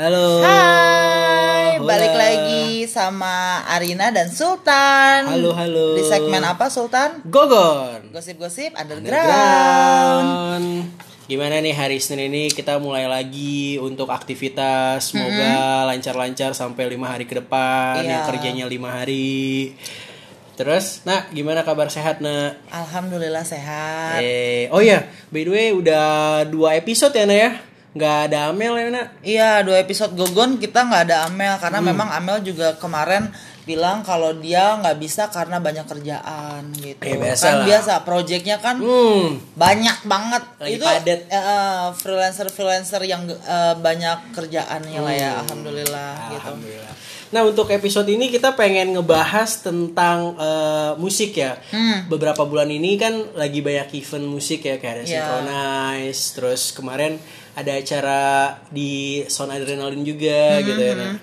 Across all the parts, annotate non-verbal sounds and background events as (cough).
Halo. Hai, Hola. balik lagi sama Arina dan Sultan. Halo, halo. Di segmen apa Sultan? Gogon. Gosip-gosip underground. Underground. Gimana nih hari Senin ini kita mulai lagi untuk aktivitas semoga lancar-lancar sampai lima hari ke depan Iya. yang kerjanya lima hari. Terus, nah gimana kabar sehat nak? Alhamdulillah sehat. Eh, oh ya, by the way udah dua episode ya nak ya? Nggak ada Amel ya nak? Iya, dua episode Gogon kita nggak ada Amel karena Hmm. memang Amel juga kemarin bilang kalau dia nggak bisa karena banyak kerjaan gitu. Eh, biasa kan lah. biasa, proyeknya kan Hmm. banyak banget. Lagi itu padet. freelancer freelancer yang eh, banyak kerjaannya lah ya. Alhamdulillah, gitu. Hmm. Alhamdulillah. Nah untuk episode ini kita pengen ngebahas tentang eh, musik ya. Hmm. Beberapa bulan ini kan lagi banyak event musik ya kayak ada Iya. Synchronize, terus kemarin ada acara di Sound Adrenaline juga Hmm, gitu ya. Nah.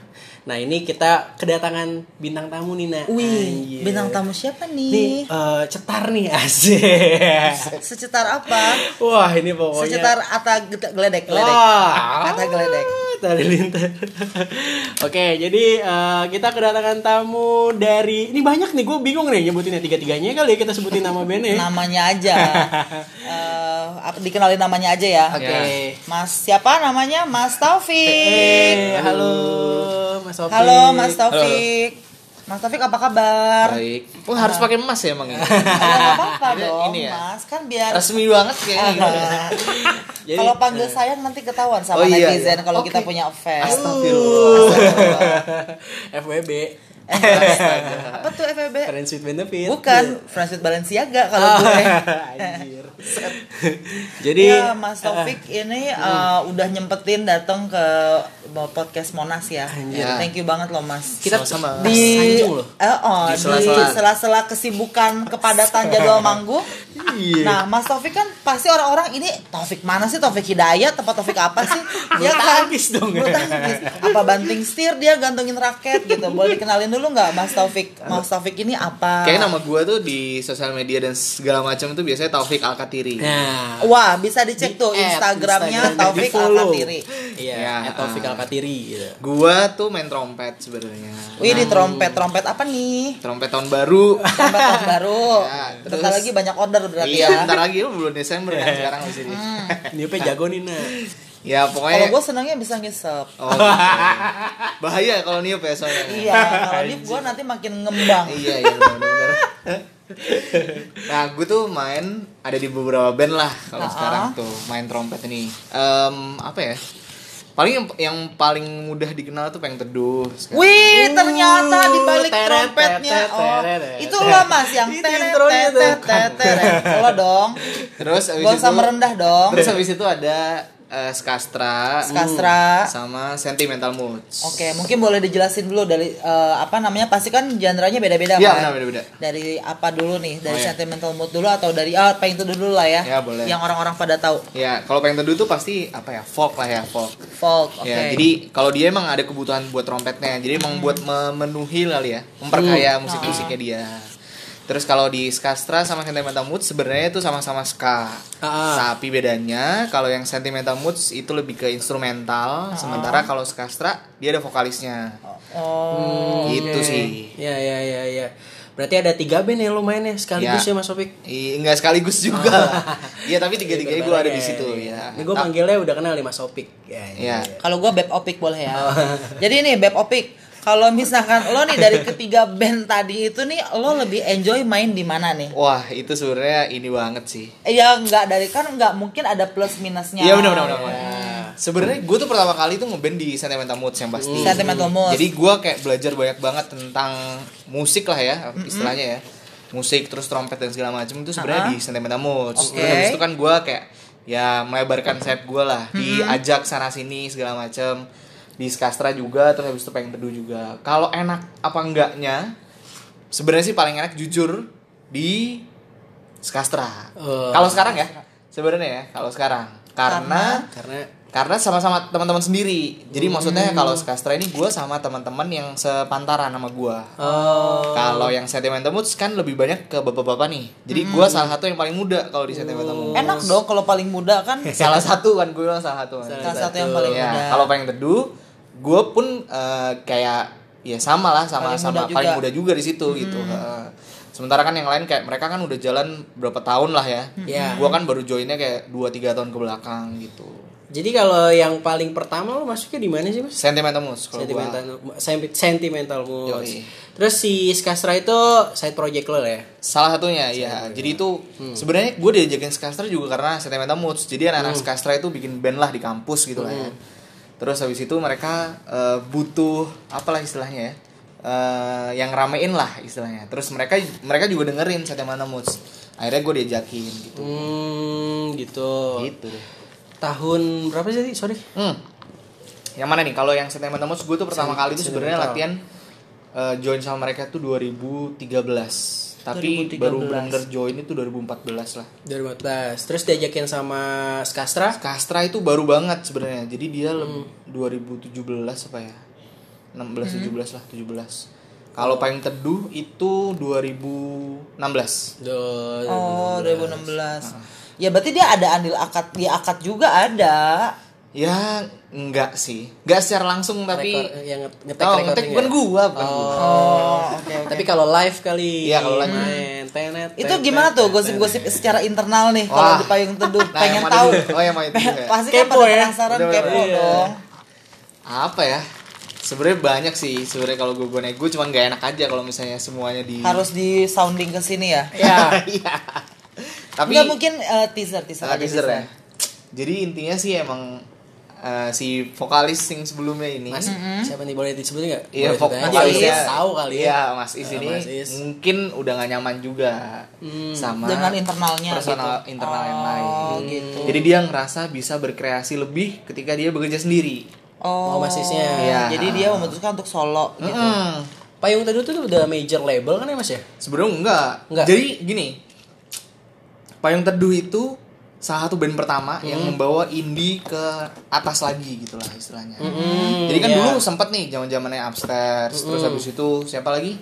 Nah ini kita kedatangan bintang tamu nih Nak. Wih, Anjir. bintang tamu siapa Nih nih? eh, cetar nih (laughs) asik. Secetar apa? Wah ini pokoknya. Secetar ata geledek, geledek. Wah. Ata geledek. Tari lintar. (laughs) Oke, jadi eh, kita kedatangan tamu dari ini banyak nih, gue bingung nih nyebutinnya tiga tiganya kali ya kita sebutin nama bandnya. (laughs) Namanya aja. (laughs) Eh, apa dikenalin namanya aja ya. Oke. Mas siapa namanya? Mas Taufik. Eh, halo Mas Taufik. Halo Mas Taufik. Mas Taufik apa kabar? Baik. Oh, harus pakai emas ya emang ini. Ya, (laughs) apa-apa Ini- dong, ini ya? Mas. Kan biar Resmi banget kayaknya. gitu. (laughs) Jadi- kalau panggil sayang nanti ketahuan sama Oh, iya, netizen iya. kalau Oke. kita punya fans. Astagfirullah. FWB (laughs) Apa tuh FEB? Friends with Benefit. Bukan, Friends with Balenciaga (laughs) kalau gue. Anjir. Jadi Iya, Mas Taufik ini uh, udah nyempetin datang ke podcast Monas ya. Anjir. Thank you banget loh Mas. kita Sama-sama. di eh, oh, Di sela-sela. kesibukan kepadatan jadwal manggung. Iya. Nah, Mas Taufik kan pasti orang-orang ini Taufik mana sih? Taufik Hidayat, tempat Taufik apa sih? (laughs) Bulu tangkis dong. Bulu tangkis. Apa banting setir dia gantungin raket gitu. Boleh dikenalin dulu nggak Mas Taufik? Mas Taufik ini apa? Kayaknya nama gua tuh di sosial media dan segala macam tuh biasanya Taufik Alkatiri. Nah, Wah, bisa dicek tuh Di add Instagramnya Instagram, Taufik. Alkatiri. Iya, Ya, Taufik ah. Alkatiri gitu. Gua tuh main trompet sebenarnya. Wih, di trompet, trompet apa nih? Trompet tahun baru. Trompet tahun baru. (laughs) Ya, Bentar terus- lagi banyak order berarti iya, ya. bentar lagi lu bulan Desember kan sekarang di sini. Ini apa jago nih nak. Ya Kalau pokoknya gue senangnya bisa ngisep. Oh, gitu. Bahaya kalau niup ya soalnya. Iya, kalau lift gue nanti makin ngembang. Iya, iya benar-benar. nah, gue tuh main ada di beberapa band lah kalau Ah. sekarang tuh main trompet ini. Em, apa ya? Paling yang, yang paling mudah dikenal tuh pengen teduh. sekarang. Wih, ternyata di balik trompetnya. Oh, itu lo Mas yang (laughs) teret teret teret teret. Lo dong. Terus Gak usah merendah dong. Terus habis itu ada eh, Skastra Skastra. sama Sentimental Moods. Oke, mungkin boleh dijelasin dulu dari eh, apa namanya? Pasti kan genre-nya beda-beda Iya, kan? benar, beda-beda. Dari apa dulu nih? Dari Oh, iya. sentimental mood dulu atau dari ah pengen teduh dulu lah ya? Ya, boleh. Yang orang-orang pada tahu. Ya, kalau pengen teduh tuh pasti apa ya? Folk lah ya, folk. Folk, oke. Ya, jadi kalau dia emang ada kebutuhan buat trompetnya, jadi emang buat memenuhi kali ya, memperkaya musik-musiknya dia. Terus kalau di Skastra sama Sentimental Moods sebenarnya itu sama-sama ska. Ah. Tapi bedanya kalau yang Sentimental Moods itu lebih ke instrumental, sementara kalau Skastra dia ada vokalisnya. Oh. Gitu Oke. sih. Ya ya ya ya. Berarti ada tiga band yang lo main ya sekaligus ya, Ya. Mas Opik. Ih, enggak sekaligus juga. (laughs) Iya, tapi tiga-tiganya gue ada di situ ya. ya. Ini gue manggilnya udah kenal nih Mas Opik. Ya, Iya. Kalau gue beb opik boleh ya. (laughs) Jadi nih beb opik. Kalau misalkan lo nih dari ketiga band tadi itu nih lo lebih enjoy main di mana nih? Wah, itu sebenarnya ini banget sih. Eh, Ya nggak dari kan nggak mungkin ada plus minusnya. Iya benar benar benar. Ya. Sebenarnya gue tuh pertama kali tuh ngeband di Sentimental Moods yang pasti. Sentimental Moods. Jadi gue kayak belajar banyak banget tentang musik lah ya, istilahnya ya. Musik terus trompet dan segala macam itu sebenarnya di Sentimental Moods. Oke. Terus habis itu kan gue kayak ya melebarkan sayap gue lah, diajak sana sini segala macam. Di Skastra juga, terus habis itu pengen teduh juga. Kalau enak apa enggaknya, sebenarnya sih paling enak jujur di Skastra. Oh. Kalau sekarang ya, sebenarnya ya, kalau sekarang. Karena Karena karena sama-sama teman-teman sendiri. Jadi maksudnya kalau Skastra ini gue sama teman-teman yang sepantaran sama gue. oh Kalau yang Sentimental Moods kan lebih banyak ke bapak-bapak nih. Jadi gue salah satu yang paling muda kalau di Sentimental Moods. Enak dong kalau paling muda kan (laughs) Salah satu kan gue salah satu. kan. salah satu yang paling Ya, muda. kalau pengen teduh gue pun eh, kayak ya sama lah sama Paling sama muda paling juga. muda juga di situ gitu Heeh. sementara kan yang lain kayak mereka kan udah jalan berapa tahun lah ya Iya. gue kan baru joinnya kayak 2-3 tahun ke belakang gitu Jadi kalau yang paling pertama lo masuknya di mana sih mas? sentimental moves kalau gua. Sentimental, sentimental moods. Yoi. Terus si Skastra itu side project lo ya? Salah satunya ya. Jadi itu Hmm. sebenarnya gue diajakin Skastra juga karena Sentimental Moods. Jadi anak-anak Hmm. Skastra itu bikin band lah di kampus gitu lah ya. Terus habis itu mereka eh, butuh apalah istilahnya ya. eh, yang ramein lah istilahnya. Terus mereka mereka juga dengerin Sentimental Moods. Akhirnya gue diajakin gitu. Hmm, gitu. Gitu deh. Tahun berapa sih? Sorry. Hmm. Yang mana nih? Kalau yang Sentimental Moods gue tuh pertama Sen- kali itu sebenarnya latihan eh, join sama mereka tuh 2013. Tapi 2013. baru benar-benar join itu 2014 lah. 2014. Terus diajakin sama Skastra? Kastra itu baru banget sebenarnya. Jadi dia lem- 2017 apa ya? 16 17 lah, 17. Kalau Payung Teduh itu 2016. Do, Oh, 2016. Ya berarti dia ada andil akad, dia akad juga ada. Ya, enggak sih. Enggak secara langsung tapi Rekor- yang nge- ngetek Oh, ngetek ya? bukan gua, bukan gua. Oh, oke oke. Tapi kalau live kali. Iya, kalau live. main. Tenet, itu gimana tuh gosip-gosip secara internal nih kalau di payung teduh Nah, pengen yang tahu. Oh, yang mana itu ya? (laughs) Pasti kan pada ya? penasaran kepo iya. dong. Apa ya? Sebenarnya banyak sih. Sebenarnya kalau gue gue gue cuman gak enak aja kalau misalnya semuanya di Harus di sounding ke sini ya. Ya. (laughs) Iya. Tapi Enggak mungkin eh, teaser teaser Ah, aja teaser teaser. ya. Jadi intinya sih emang eh, si vokalis yang sebelumnya ini Mas, siapa nih boleh disebutin nggak? Iya, Boleh vok ditanya, vokalisnya Is. tahu kali ya. Iya, Mas Is Eh, ini Mas Is. mungkin udah gak nyaman juga sama Dengan internalnya personal gitu. internal yang Oh, lain. gitu. Jadi dia ngerasa bisa berkreasi lebih ketika dia bekerja sendiri. Oh, Oh, Mas Isnya. Iya. Jadi dia memutuskan untuk solo gitu. Mm-mm. Payung Teduh tuh udah major label kan ya Mas ya? Sebenarnya enggak. Enggak. Jadi gini. Payung Teduh itu salah satu band pertama yang Hmm. membawa indie ke atas lagi gitu lah istilahnya. Hmm, Jadi kan iya. dulu sempet nih zaman-zamannya upstairs, terus habis itu siapa lagi?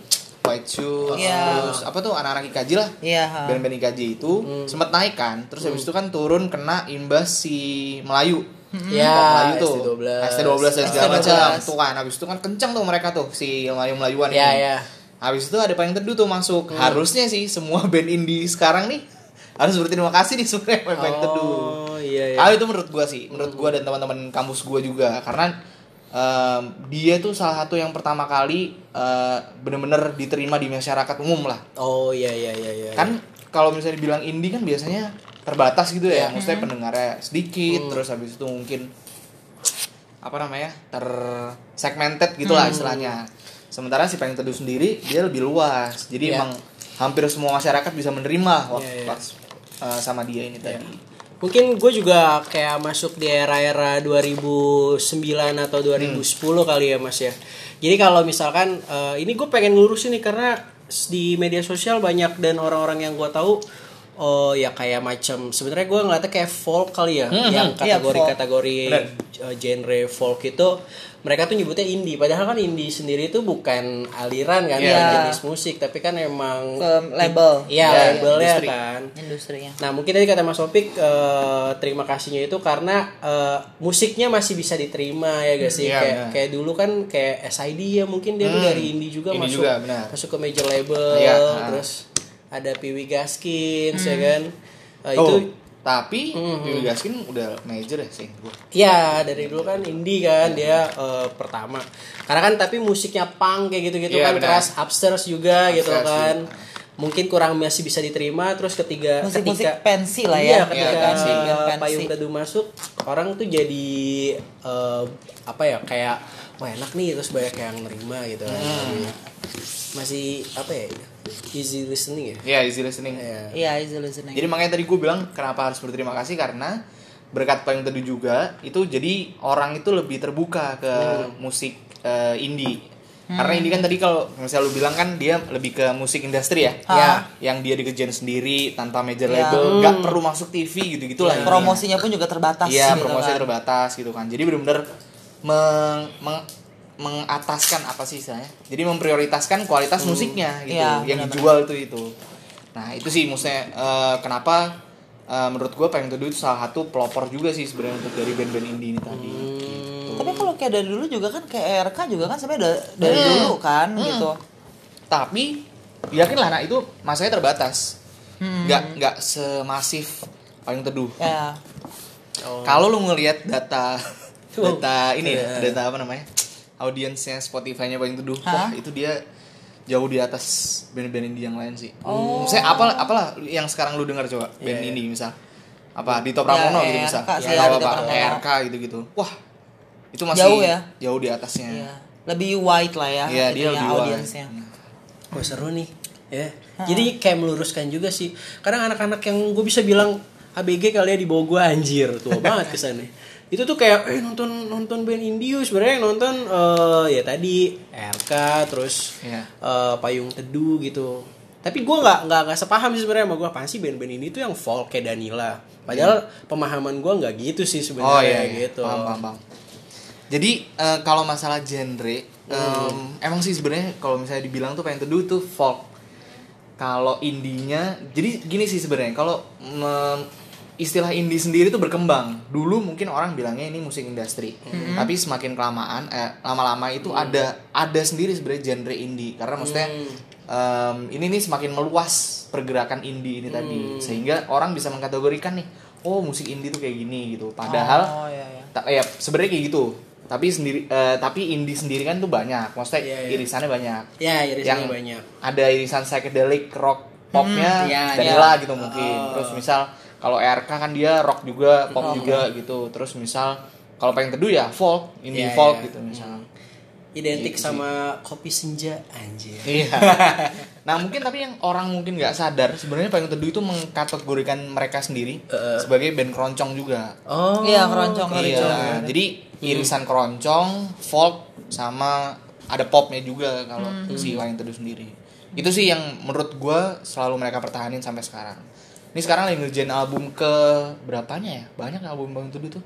White Shoes, Iya. terus apa tuh anak-anak IKJ lah. Ha. Band-band IKJ itu Hmm. sempat naik kan, terus habis itu kan turun kena imbas si Melayu. Ya, Pop Melayu tuh. ST12. ST12 dan segala ST12. macam. Tuh kan habis itu kan kenceng tuh mereka tuh si Melayu-melayuan Iya, ini. iya. Habis itu ada Payung Teduh tuh masuk. Harusnya sih semua (laughs) band indie sekarang nih harus berterima kasih nih sebenarnya sama Teduh. Oh, iya iya. Ah itu menurut gua sih, menurut gua dan teman-teman kampus gua juga karena em, dia tuh salah satu yang pertama kali eh, bener-bener diterima di masyarakat umum lah. Oh, iya iya iya iya. Kan kalau misalnya dibilang indie kan biasanya terbatas gitu ya, Iya. maksudnya pendengarnya sedikit, terus habis itu mungkin apa namanya ter segmented gitulah istilahnya. Sementara si Payung Teduh sendiri dia lebih luas, jadi Iya. emang hampir semua masyarakat bisa menerima waktu Iya, iya. Eh, sama dia ini tadi. Mungkin gue juga kayak masuk di era-era 2009 atau 2010 kali ya Mas ya. Jadi kalau misalkan eh, ini gue pengen ngurusin nih karena di media sosial banyak dan orang-orang yang gue tahu oh ya kayak macam sebenarnya gue ngeliatnya kayak folk kali ya Hmm, yang hmm, iya, kategori-kategori Bener. eh, genre folk itu mereka tuh nyebutnya indie padahal kan indie sendiri itu bukan aliran kan Iya. bukan jenis musik tapi kan emang Ke label. Iya, Iya, labelnya industri. kan. Industrinya. Nah mungkin tadi kata Mas Opik eh, terima kasihnya itu karena eh, musiknya masih bisa diterima ya gak sih Iya, kayak kayak dulu kan kayak SID ya mungkin dia tuh Hmm, dari indie juga indie masuk juga, benar. masuk ke major label Iya, ah. terus ada Piwi Gaskins ya kan Eh, oh, itu tapi Mhm. Piwi Gaskin udah major ya sih gua. ya dari dulu kan indie kan dia eh, pertama karena kan tapi musiknya punk kayak gitu-gitu Iya, kan benar. keras upstairs juga gitu Upstairs kan juga. mungkin kurang masih bisa diterima terus ketiga Musik-musik ketika pensi lah Iya, ya. ketika Iya, pensi. Pensi. payung teduh masuk, orang tuh jadi eh, apa ya kayak wah enak nih terus banyak yang nerima gitu kan. Hmm. Masih apa ya? Easy listening ya. Iya, easy listening. Iya. Iya, easy listening. Jadi makanya tadi gue bilang kenapa harus berterima kasih karena berkat Payung Teduh juga itu jadi orang itu lebih terbuka ke musik eh, indie. Karena indie kan tadi kalau misalnya lu bilang kan dia lebih ke musik industri ya. Ha. Ya, yang dia dikerjain sendiri tanpa major Ya. label, nggak perlu masuk TV gitu-gitu lah. intinya. Promosinya pun juga terbatas Iya, gitu promosi kan. terbatas gitu kan. Jadi benar-benar meng, meng- mengataskan apa sih istilahnya? Jadi memprioritaskan kualitas musiknya gitu, Iya, yang benar-benar. dijual itu itu. Nah, itu sih maksudnya eh, kenapa eh, menurut gue Payung Teduh itu salah satu pelopor juga sih sebenarnya untuk dari band-band indie ini tadi. Tapi kalau kayak dari dulu juga kan kayak RK juga kan sebenarnya da- dari Hmm. dulu kan Hmm. gitu. Tapi yakinlah nah itu masanya terbatas. Hmm. Nggak nggak semasif payung teduh. Ya. Oh. Kalau lu ngelihat data data ini Iya. ya, data apa namanya? Audiensnya Spotify-nya paling teduh. Hah? Wah, itu dia jauh di atas band-band indie yang lain sih. Oh. Misalnya apa apalah yang sekarang lu dengar coba band Iya. indie misal. Apa di Top Ya, Ramono gitu ERK misal. Atau ya, di Top apa. ERK gitu-gitu. Wah. Itu masih Jauh ya? Jauh di atasnya. Iya. Lebih wide lah ya. Iya, dia lebih wide. audiensnya. Oh seru nih ya. Jadi kayak meluruskan juga sih. Kadang anak-anak yang gue bisa bilang ABG kali ya di bawah gue anjir tua banget kesannya. Itu tuh kayak eh nonton nonton band indie sebenarnya yang nonton eh, ya tadi RK terus Iya. eh, Payung Teduh gitu. Tapi gue nggak nggak nggak sepaham sih sebenarnya sama gue apa sih band-band ini tuh yang folk kayak Danila. Padahal pemahaman gue nggak gitu sih Oh sebenarnya iya, iya. gitu. Paham, paham, paham. Jadi eh, kalau masalah genre, em, emang sih sebenarnya kalau misalnya dibilang tuh pengen teduh tuh folk. Kalau indinya, jadi gini sih sebenarnya. Kalau istilah indie sendiri tuh berkembang. Dulu mungkin orang bilangnya ini musik industri, tapi semakin kelamaan, eh, lama-lama itu ada ada sendiri sebenarnya genre indie. Karena maksudnya em, ini nih semakin meluas pergerakan indie ini tadi, sehingga orang bisa mengkategorikan nih, oh musik indie tuh kayak gini gitu. Padahal Oh iya iya. Ta- ya sebenarnya kayak gitu tapi sendiri eh, tapi indie sendiri kan tuh banyak maksudnya Iya, iya. irisannya banyak Ya irisannya Yang- banyak. ada irisan psychedelic rock popnya Hmm, iya, Danila iya. gitu mungkin Oh. terus misal kalau RK kan dia rock juga pop juga gitu terus misal kalau pengen teduh ya folk indie Iya, folk iya. gitu misal Identik Gitu sama kopi senja anjir. iya (laughs) nah mungkin tapi yang orang mungkin nggak sadar sebenarnya pengen teduh itu mengkategorikan mereka sendiri Eh. sebagai band keroncong juga Oh. Iya, keroncong, keroncong. Iya, jadi irisan keroncong, folk sama ada popnya juga kalau si Wayang Teduh sendiri. Itu sih yang menurut gua selalu mereka pertahanin sampai sekarang. Ini sekarang lagi ngerjain album ke berapanya ya? Banyak album Wayang Teduh tuh.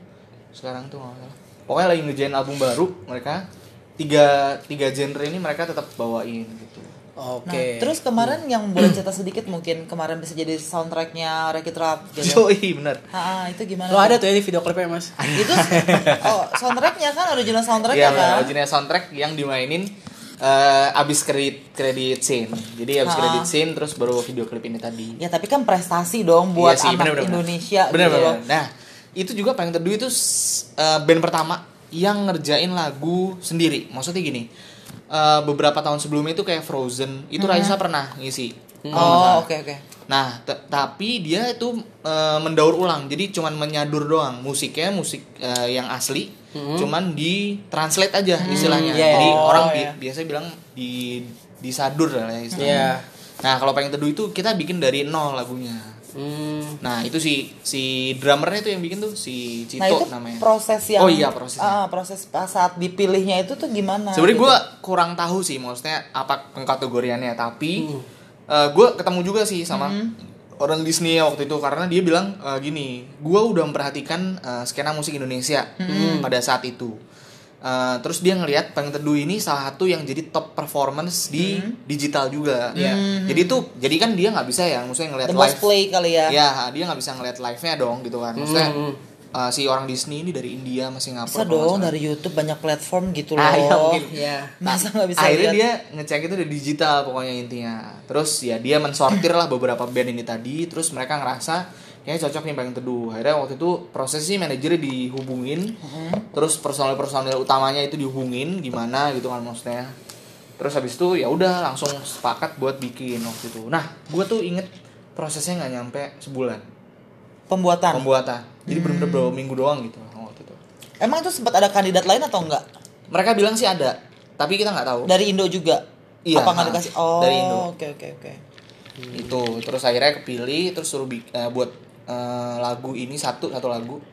Sekarang tuh nggak salah. Pokoknya lagi ngerjain album baru mereka tiga tiga genre ini mereka tetap bawain gitu. Oke. Nah, terus kemarin yang boleh cerita sedikit mungkin kemarin bisa jadi soundtracknya Wreck It Rap gitu. Yoi, bener. Ha, itu gimana? Lo tuh? ada tuh ya di video klipnya mas? itu oh soundtracknya kan original soundtracknya Iya, kan? original soundtrack yang dimainin eh, abis kredit kredit scene. Jadi abis Ha. kredit scene terus baru video klip ini tadi. Ya tapi kan prestasi dong buat Iya sih, anak bener, bener. Indonesia Bener, gitu bener. Nah, itu juga paling teduh itu eh, band pertama yang ngerjain lagu sendiri. Maksudnya gini, eh, beberapa tahun sebelumnya itu kayak Frozen, itu Raisa pernah ngisi. salah. Oh, oke oke. Nah, t- tapi dia itu eh, mendaur ulang. Jadi cuman menyadur doang. Musiknya musik eh, yang asli, cuman di translate aja istilahnya. iya, Jadi iya. orang Oh, bi- biasa bilang di disadur lah ya istilahnya. Iya. Nah, kalau pengen teduh itu kita bikin dari nol lagunya. Hmm. Nah, itu si si drummernya itu yang bikin tuh si Cito Nah itu namanya. proses yang Oh iya, prosesnya. Ah, proses pas saat dipilihnya itu tuh gimana? Sebenarnya gitu? gue kurang tahu sih maksudnya apa pengkategoriannya, tapi Hmm. gue ketemu juga sih sama Hmm. Orang Disney waktu itu karena dia bilang eh, gini, gue udah memperhatikan eh, skena musik Indonesia Hmm. pada saat itu. Eh, terus dia ngelihat Pengen Teduh ini salah satu yang jadi top performance di Hmm. digital juga. Iya. Jadi tuh, jadi kan dia nggak bisa ya, maksudnya ngelihat live. play kali ya. Ya, dia nggak bisa ngelihat live-nya dong gitu kan. Maksudnya Hmm. Eh, si orang Disney ini dari India masih Bisa ngapur. kalau nggak dong dari YouTube banyak platform gitu loh. Ah, iya, mungkin. Iya. Masa nggak bisa akhirnya lihat? dia ngecek itu dari digital pokoknya intinya terus ya dia mensortir lah beberapa band ini tadi terus mereka ngerasa kayaknya cocok nih paling teduh akhirnya waktu itu prosesnya manajernya dihubungin terus personel personel utamanya itu dihubungin gimana gitu kan maksudnya terus habis itu ya udah langsung sepakat buat bikin waktu itu nah gue tuh inget prosesnya nggak nyampe sebulan Pembuatan. pembuatan jadi bener-bener beberapa minggu doang gitu waktu itu Emang itu sempat ada kandidat lain atau enggak? mereka bilang sih ada tapi kita nggak tahu Dari Indo juga? Iya, Apa nggak dikasih? Oh, dari Indo. Oke oke oke. itu terus akhirnya kepilih terus suruh eh, buat eh, lagu ini satu satu lagu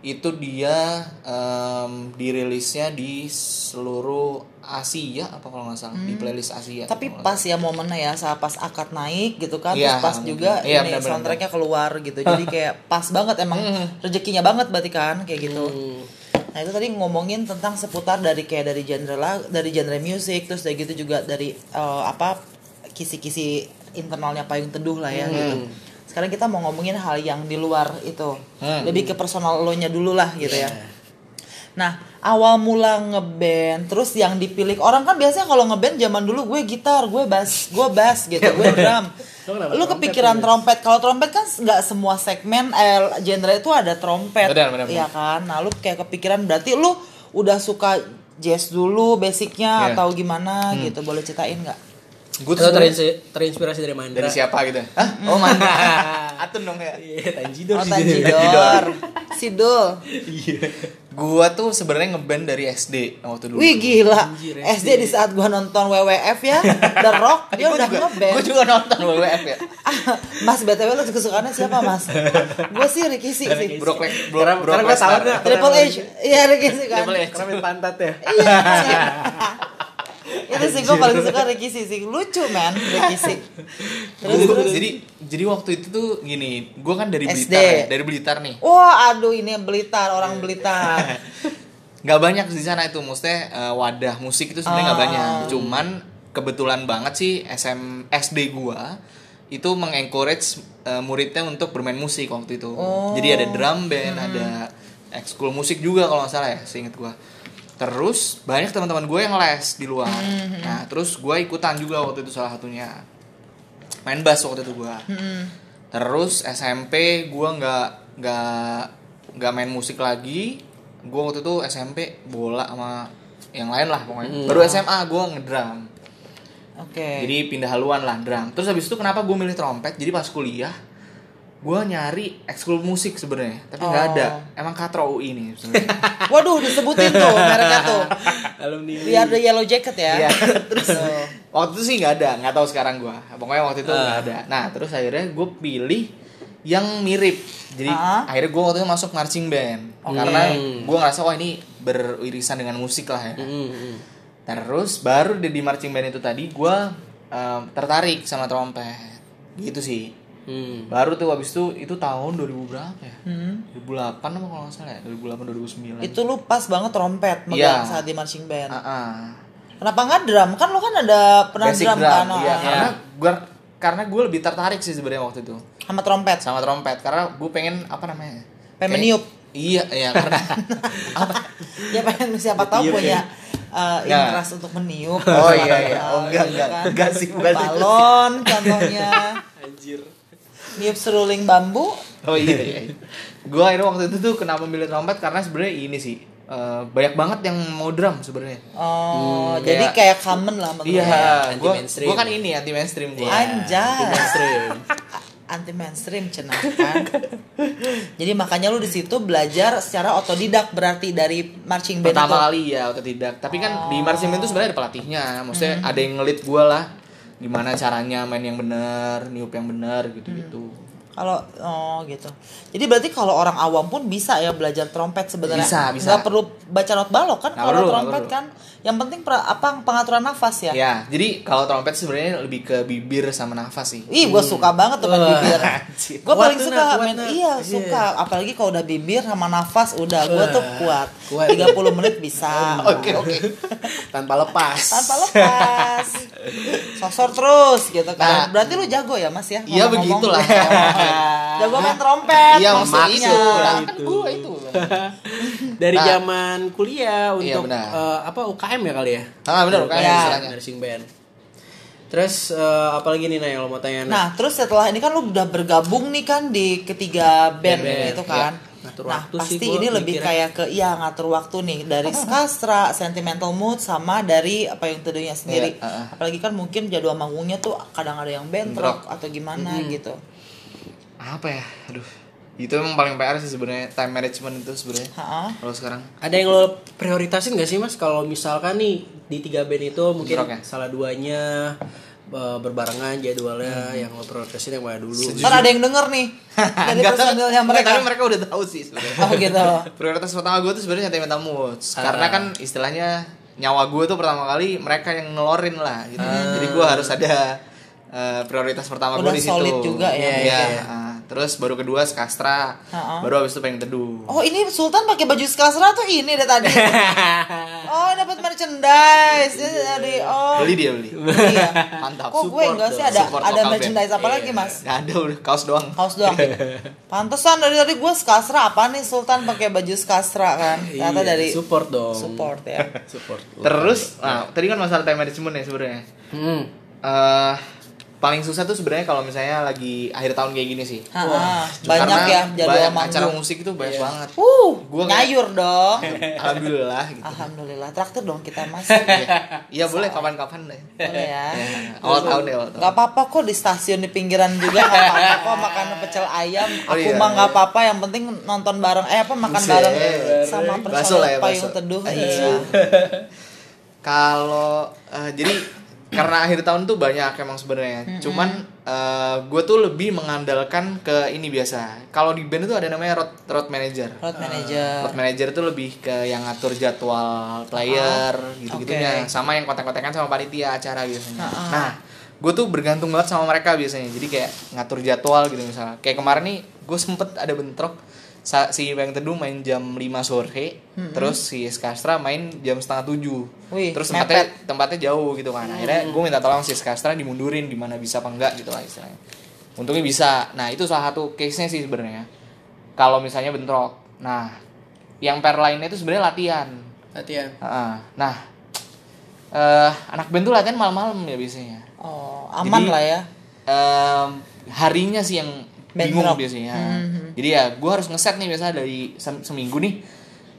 itu dia em, dirilisnya di seluruh Asia apa kalau nggak salah di playlist Asia Hmm. Tapi pas ya momennya ya saat pas akad naik gitu kan Iya, terus pas mungkin. juga Iya, ini benar-benar. soundtracknya keluar gitu. Jadi (laughs) kayak pas banget emang rezekinya banget berarti kan kayak gitu. Hmm. Nah, itu tadi ngomongin tentang seputar dari kayak dari genre lag, dari genre musik terus dari gitu juga dari eh, apa kisi-kisi internalnya payung teduh lah ya gitu. Sekarang kita mau ngomongin hal yang di luar itu. Hmm. Lebih ke personal lo nya dulu lah gitu ya. Nah, awal mula ngeband, terus yang dipilih orang kan biasanya kalau ngeband zaman dulu gue gitar, gue bass, gue bass gitu, gue drum. Lu kepikiran trompet. Kalau trompet kan nggak semua segmen eh, genre itu ada trompet. Benar, benar, Iya kan? Nah, lu kayak kepikiran berarti lu udah suka jazz dulu basicnya Iya. atau gimana gitu. Boleh ceritain nggak? Gue Lo terinspirasi, terinspirasi dari Mandra. dari siapa gitu? Hah? (laughs) Oh mana? Atun dong ya. Iya, Tanjidor Oh, sih. Tanjidor. (laughs) Sidul. Iya. Gua tuh sebenarnya ngeband dari SD waktu dulu. Wih gila. Anjir, SD di saat gua nonton WWF ya, The Rock dia udah ngeband. Gue juga nonton WWF ya. (laughs) Mas BTW lu kesukaannya siapa Mas? gue sih Ricky sih sih. Bro, bro, Karena- bro, karena gua tahu. Triple H. Iya Ricky sih kan. Triple H. Karena pantat ya. Iya. (laughs) Itu sih gue paling suka Ricky sih sih. Lucu man Ricky sih. Terus Gua- terus. jadi jadi waktu itu tuh gini, gue kan dari SD. Blitar, ya, dari Blitar nih. Wah aduh ini Blitar orang Blitar. (laughs) Gak banyak di sana itu, maksudnya eh, wadah musik itu sebenarnya nggak Ah. banyak. Cuman kebetulan banget sih SM SD gua itu mengencourage eh, muridnya untuk bermain musik waktu itu. Oh. Jadi ada drum band, ada ekskul musik juga kalau nggak salah ya, seinget gua. Terus banyak teman-teman gue yang les di luar. Nah, terus gue ikutan juga waktu itu salah satunya. Main bass waktu itu gua. Terus SMP gua nggak nggak nggak main musik lagi. Gua waktu itu SMP bola sama yang lain lah pokoknya. Baru SMA gua ngedrum. Oke. Jadi pindah haluan lah drum. Terus habis itu kenapa gue milih trompet? Jadi pas kuliah gua nyari ekskul musik sebenarnya, tapi nggak Oh. ada. Emang katro UI nih sebenarnya. (laughs) Waduh disebutin tuh mereknya tuh. Alumni. Biar the yellow jacket ya. Iya. (laughs) terus Tuh. waktu itu sih nggak ada, nggak tahu sekarang gua. Pokoknya waktu itu nggak Ah. ada. Nah terus akhirnya gue pilih yang mirip. Jadi Ah. akhirnya gue waktu itu masuk marching band karena gue ngerasa wah ini beririsan dengan musik lah ya. Mm, mm. Terus baru di, di marching band itu tadi gue tertarik sama trompet. Gitu sih. Hmm. Baru tuh habis itu itu tahun 2000 berapa ya? Hmm. 2008 apa kalau nggak salah ya? 2008 2009. Itu lu pas banget trompet megang Iya. saat di marching band. Ah, ah. Kenapa nggak drum? Kan lu kan ada pernah Basic drum, drum, kan? iya. Oh, Karena gue karena gue lebih tertarik sih sebenarnya waktu itu Sama trompet. sama trompet karena gue pengen apa namanya? Pengen meniup. Iya, iya karena (laughs) apa? Ya pengen siapa tahu Iya, punya uh, interest untuk meniup. Oh iya iya. Oh enggak enggak. kan. Enggak sih bukan. Balon contohnya. Anjir. Niup seruling bambu. Oh iya iya. Gue akhirnya waktu itu tuh kenapa milih trompet karena sebenarnya ini sih eh, banyak banget yang mau drum sebenarnya. Oh, Hmm, jadi kayak- kayak common lah menurut Iya, anti gue kan ini anti mainstream gue. Anjay. Mainstream. Anti mainstream cenah kan. jadi makanya lu di situ belajar secara otodidak berarti dari marching band Pertama itu. kali ya otodidak. Tapi kan di marching band itu sebenarnya ada pelatihnya. Maksudnya Hmm. ada yang ngelit gue lah gimana caranya main yang bener, niup yang bener gitu-gitu. Kalau oh gitu. Jadi berarti kalau orang awam pun bisa ya belajar trompet sebenarnya. Bisa, bisa. Nggak perlu baca not balok kan kalau trompet perlu. kan. Yang penting pra- apa pengaturan nafas ya. Ya, jadi kalau trompet sebenarnya lebih ke bibir sama nafas sih. Ih, gue suka banget tuh main bibir. anjir. Gue paling suka kuat, main iya, Iya. suka. Apalagi kalau udah bibir sama nafas udah gue tuh kuat. kuat. 30 menit bisa. (laughs) Oke, oke. (laughs) Tanpa lepas. Tanpa lepas. Sosor terus gitu kan. Nah. Berarti lu jago ya, Mas ya? Iya, begitulah. (laughs) jago main trompet. Iya, maksudnya. itu. Lah, kan gue itu. Dari Nah. zaman kuliah Iya, untuk benar. eh, apa UKM ya kali ya? Ah, benar, UKM Iya. istilahnya. Nursing band. Terus eh, apalagi nih Nay yang lo mau tanya? Nah, terus setelah ini kan lu udah bergabung nih kan di ketiga band Band, gitu kan. iya. Ngatur Nah, waktu sih pasti gua ini lebih mikirnya. kayak ke iya ngatur waktu nih dari (laughs) Skastra, Sentimental Mood sama dari apa yang tentunya sendiri. Iya, uh-uh. Apalagi kan mungkin jadwal manggungnya tuh kadang ada yang bentrok atau gimana gitu. Apa ya? Aduh. Itu emang paling PR sih sebenarnya time management itu sebenarnya. Kalau sekarang Ada yang lo prioritasin gak sih mas kalau misalkan nih di tiga band itu mungkin Bentrok ya? salah duanya berbarengan jadwalnya Hmm. yang lo prioritasin yang mana dulu? Ntar ada yang denger nih (laughs) dari personilnya enggak, mereka. tapi mereka udah tahu sih sebenarnya. Oh gitu. (laughs) Prioritas pertama gue tuh sebenarnya moods Ah. karena kan istilahnya nyawa gue tuh pertama kali mereka yang ngelorin lah gitu. Jadi gue harus ada eh, prioritas pertama gue di situ. solid juga ya, Iya. iya. ah. Terus baru kedua skastra. Ha-ha. Baru habis itu pengen teduh. Oh ini Sultan pakai baju Skastra tuh ini deh tadi. (laughs) oh dapat merch merchandise Ini dari oh Beli dia beli. iya. Mantap. Kok gue enggak sih ada Support ada merchandise apa lagi mas? Gak ada udah kaos doang. Kaos doang. (laughs) Pantesan dari tadi gue skasra apa nih Sultan pakai baju skasra kan? Ternyata Iya, dari support dong. support ya. (laughs) Support. Terus, nah tadi kan masalah time management ya sebenarnya. Hmm. eh paling susah tuh sebenarnya kalau misalnya lagi akhir tahun kayak gini sih. Ha, Wah, banyak ya jadwal banyak manggung. acara musik itu banyak Iya. banget. Uh, Gua kayak- nyayur dong. (laughs) Alhamdulillah gitu. Alhamdulillah, traktir dong kita mas. (laughs) Iya boleh kapan-kapan deh. Boleh ya. Ya, awal tahun deh awal tahun. Gak apa-apa kok di stasiun di pinggiran juga gak apa-apa kok (laughs) makan pecel ayam. Oh, Aku iya. mah gak apa-apa, yang penting nonton bareng. Eh apa makan Buset. bareng sama personel lah ya, payung teduh. Iya. Iya. Kalau eh, jadi karena akhir tahun tuh banyak emang sebenarnya. Cuman gue tuh lebih mengandalkan ke ini biasa. Kalau di band itu ada namanya road road manager. Road manager. Road manager tuh lebih ke yang ngatur jadwal player gitu-gitunya, Oke. sama yang kontak-kontakan sama panitia acara biasanya. Ah, ah. Nah, gue tuh bergantung banget sama mereka biasanya. Jadi kayak ngatur jadwal gitu misalnya. Kayak kemarin nih gue sempet ada bentrok si Bang Teduh main jam 5 sore, terus si Skastra main jam setengah tujuh. Wih, terus tempatnya mepet. tempatnya jauh gitu kan. Akhirnya gue minta tolong si Skastra dimundurin di mana bisa apa enggak gitu lah istilahnya. Untungnya bisa. Nah, itu salah satu case-nya sih sebenarnya. Kalau misalnya bentrok. Nah, yang pair lainnya itu sebenarnya latihan. Latihan. Heeh. Nah, eh anak band tuh latihan malam-malam ya biasanya. Oh, aman Jadi, lah ya. Em, harinya sih yang bingung biasanya. Mhm. Jadi ya gue harus ngeset nih biasa dari sem- seminggu nih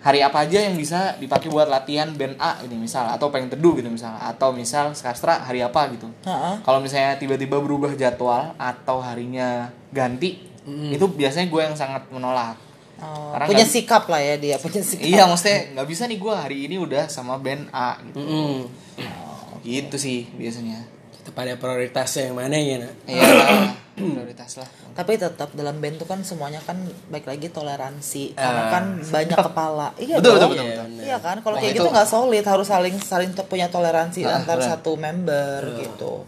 hari apa aja yang bisa dipakai buat latihan band A ini misal atau pengen teduh gitu misal atau misal skastra hari apa gitu. Heeh. Kalau misalnya tiba-tiba berubah jadwal atau harinya ganti itu biasanya gue yang sangat menolak. Oh, Karena punya nggak- sikap lah ya dia, punya sikap. Iya maksudnya nggak bisa nih gue hari ini udah sama band A gitu. Mm-mm. Gitu sih biasanya. Tetap ada prioritasnya yang mana ya nak? Iya prioritas lah. (clears throat) Tapi tetap dalam band tuh kan semuanya kan baik lagi toleransi. Karena Ah. kan banyak (laughs) kepala. Iya Betul, betul, betul, Iya, betul. bener. Iya kan, kalau Nah, kayak itu- gitu nggak solid, harus saling saling to- punya toleransi Ah, antar benar. satu member gitu.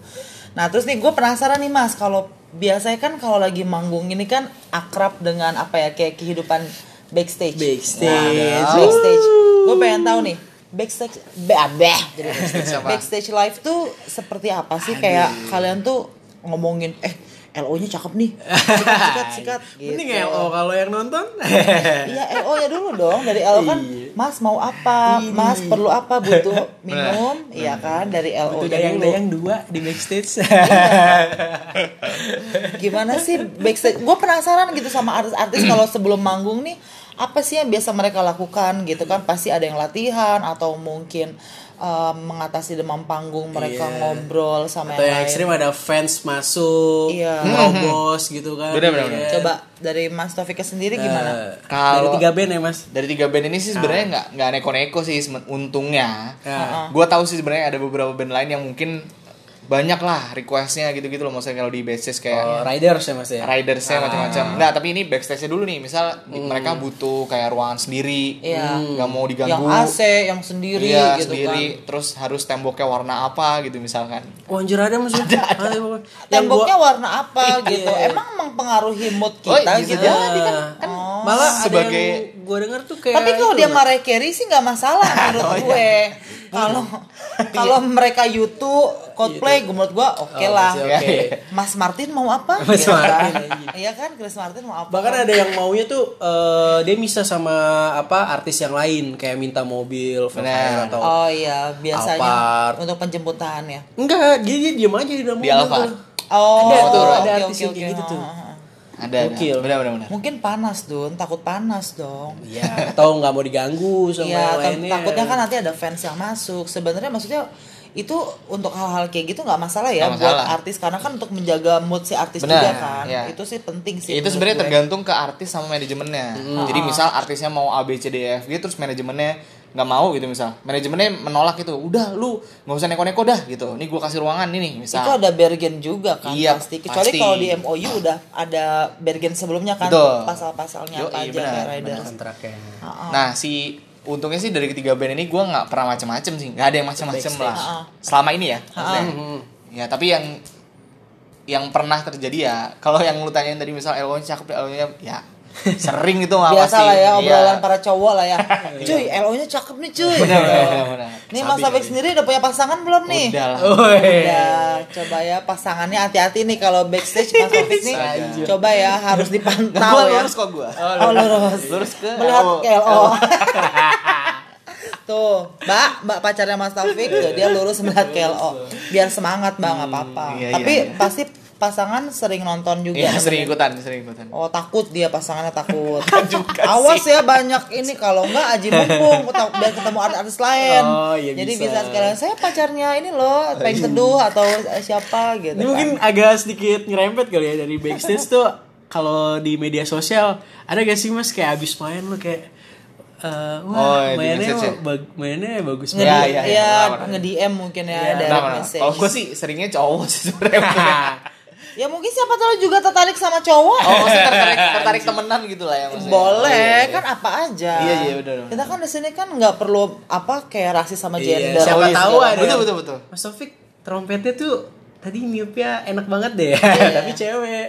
Nah terus nih gue penasaran nih mas, kalau biasanya kan kalau lagi manggung ini kan akrab dengan apa ya kayak kehidupan backstage. Backstage. Nah, backstage. Gue pengen tahu nih backstage, be, ah, backstage. Backstage live tuh seperti apa sih? Kayak kalian tuh ngomongin eh LO-nya cakep nih, sikat sikat sikat. (laughs) Mending gitu. LO kalau yang nonton. Iya, LO ya dulu dong. Dari LO kan, Iya. Mas mau apa? Mas perlu apa? Butuh (laughs) minum? Iya kan? Dari LO Itu ya dulu. dayang-dayang dua di backstage. (laughs) Gimana sih backstage? Gue penasaran gitu sama artis-artis kalau sebelum manggung nih apa sih yang biasa mereka lakukan gitu kan? Pasti ada yang latihan atau mungkin um, mengatasi demam panggung mereka Iya. ngobrol sama Atau yang yang lain. ekstrim ada fans masuk, ngerobos gitu kan. Bener, bener, bener. Coba dari Mas Taufika sendiri gimana? Eh, Kalau- dari tiga band ya mas. Dari tiga band ini sih sebenarnya nggak nggak neko-neko sih untungnya. Ya. Gue tahu sih sebenarnya ada beberapa band lain yang mungkin banyak lah requestnya gitu-gitu loh maksudnya kalau di backstage kayak Oh, riders ya mas ya. ridersnya Ah. macam-macam. Nggak, tapi ini backstage-nya dulu nih. Misal di- mereka butuh kayak ruangan sendiri, Iya. nggak mau diganggu. Yang AC, yang sendiri Iya, gitu sendiri. kan. Terus harus temboknya warna apa gitu misalkan. Oh, anjir ada mas. Ada, ada. Yang Temboknya gua- warna apa gitu? Iya. Emang mempengaruhi mood Oh, kita bisa gitu? jadi kan. kan Oh. malah Sebagai- yang gue dengar tuh kayak Tapi kalau dia Mas. Mariah Carey sih nggak masalah (laughs) menurut Oh, iya. gue. Kalau kalau mereka YouTube Coldplay, gue menurut gue oke Oh, lah. masih Iya, oke. iya. Mas Martin mau apa? Mas Iya kan? Martin. Iya kan, Chris Martin mau apa? Bahkan ada yang maunya tuh eh, dia bisa sama apa artis yang lain kayak minta mobil, Benar. Velfire atau Oh iya, biasanya Alphard. untuk penjemputan ya. enggak dia dia diam aja di dalam Di mobil Alphard. tuh. Oh, Ada tuh, oke, ada oke, artis yang oke. kayak gitu tuh. Ada. Gokil. Benar, benar, benar. Mungkin panas Dun, takut panas dong. Iya, atau nggak mau diganggu sama yang tak- lainnya. takutnya kan nanti ada fans yang masuk. Sebenarnya maksudnya itu untuk hal-hal kayak gitu nggak masalah ya buat masalah. artis karena kan untuk menjaga mood si artis Benar, juga kan. iya. Itu sih penting itu sih. menurut sebenarnya tergantung ke artis sama manajemennya. Jadi misal artisnya mau A B C D E F G terus manajemennya nggak mau gitu misal. Manajemennya menolak itu. Udah lu nggak usah neko-neko dah gitu. Nih gua kasih ruangan ini nih misal. Itu ada bergen juga kan Iya, pasti. Kecuali pasti. kalau di MOU udah ada bergen sebelumnya kan pasal-pasalnya apa aja benar, kontraknya. Nah, si untungnya sih dari ketiga band ini gua nggak pernah macem-macem sih. nggak ada yang macem-macem Backstage. lah. Selama ini ya. maksudnya. Mhm. Ya, tapi yang yang pernah terjadi ya kalau yang lu tanyain tadi misal LO nya cakep ya (laughs) sering itu mah Biasa lah ya Iya. obrolan para cowok lah ya. (laughs) cuy, LO-nya cakep nih cuy. Benar, benar, benar. Nih Mas Taufik sendiri udah punya pasangan belum nih? Udah lah. Ya, coba ya pasangannya hati-hati nih kalau backstage Mas Taufik nih. Coba ya harus dipantau gua ya. lurus kok gua. Oh, lurus. Lurus ke (laughs) Melihat LO. ke LO. Tuh, Mbak, Mbak pacarnya Mas Taufik tuh dia lurus melihat ke LO. Biar semangat, Mbak, nggak apa-apa. iya, Tapi iya, iya. pasti pasangan sering nonton juga. Iya, sering ikutan, sering ikutan. Oh takut dia pasangannya takut. (laughs) juga (laughs) Awas sih. ya banyak ini kalau enggak aji mumpung (laughs) biar ketemu artis lain. Oh, iya Jadi bisa. bisa sekalian saya pacarnya ini loh pengen teduh atau eh, siapa gitu. Ini kan. mungkin agak sedikit nyerempet kali ya dari backstage tuh kalau di media sosial ada gak sih mas kayak abis main lo kayak eh, Oh, wah di mainnya message ya? bag- mainnya bagus nge Iya, banget. iya, iya, ya, benar, benar. nge-DM mungkin ya Iya, dari Nah, message. Kalau gua sih seringnya cowok sih sebenarnya. Ya mungkin siapa tahu juga tertarik sama cowok. Oh, maksudnya (laughs) tertarik, tertarik temenan gitu lah ya maksudnya. Boleh, Iya, iya. kan apa aja. Iya, iya, benar, benar. Kita kan di sini kan nggak perlu apa kayak rasis sama Iya, gender. siapa Oh, iya, tahu ada betul, betul, betul. Mas Taufik trompetnya tuh tadi niupnya enak banget deh (laughs) tapi cewek.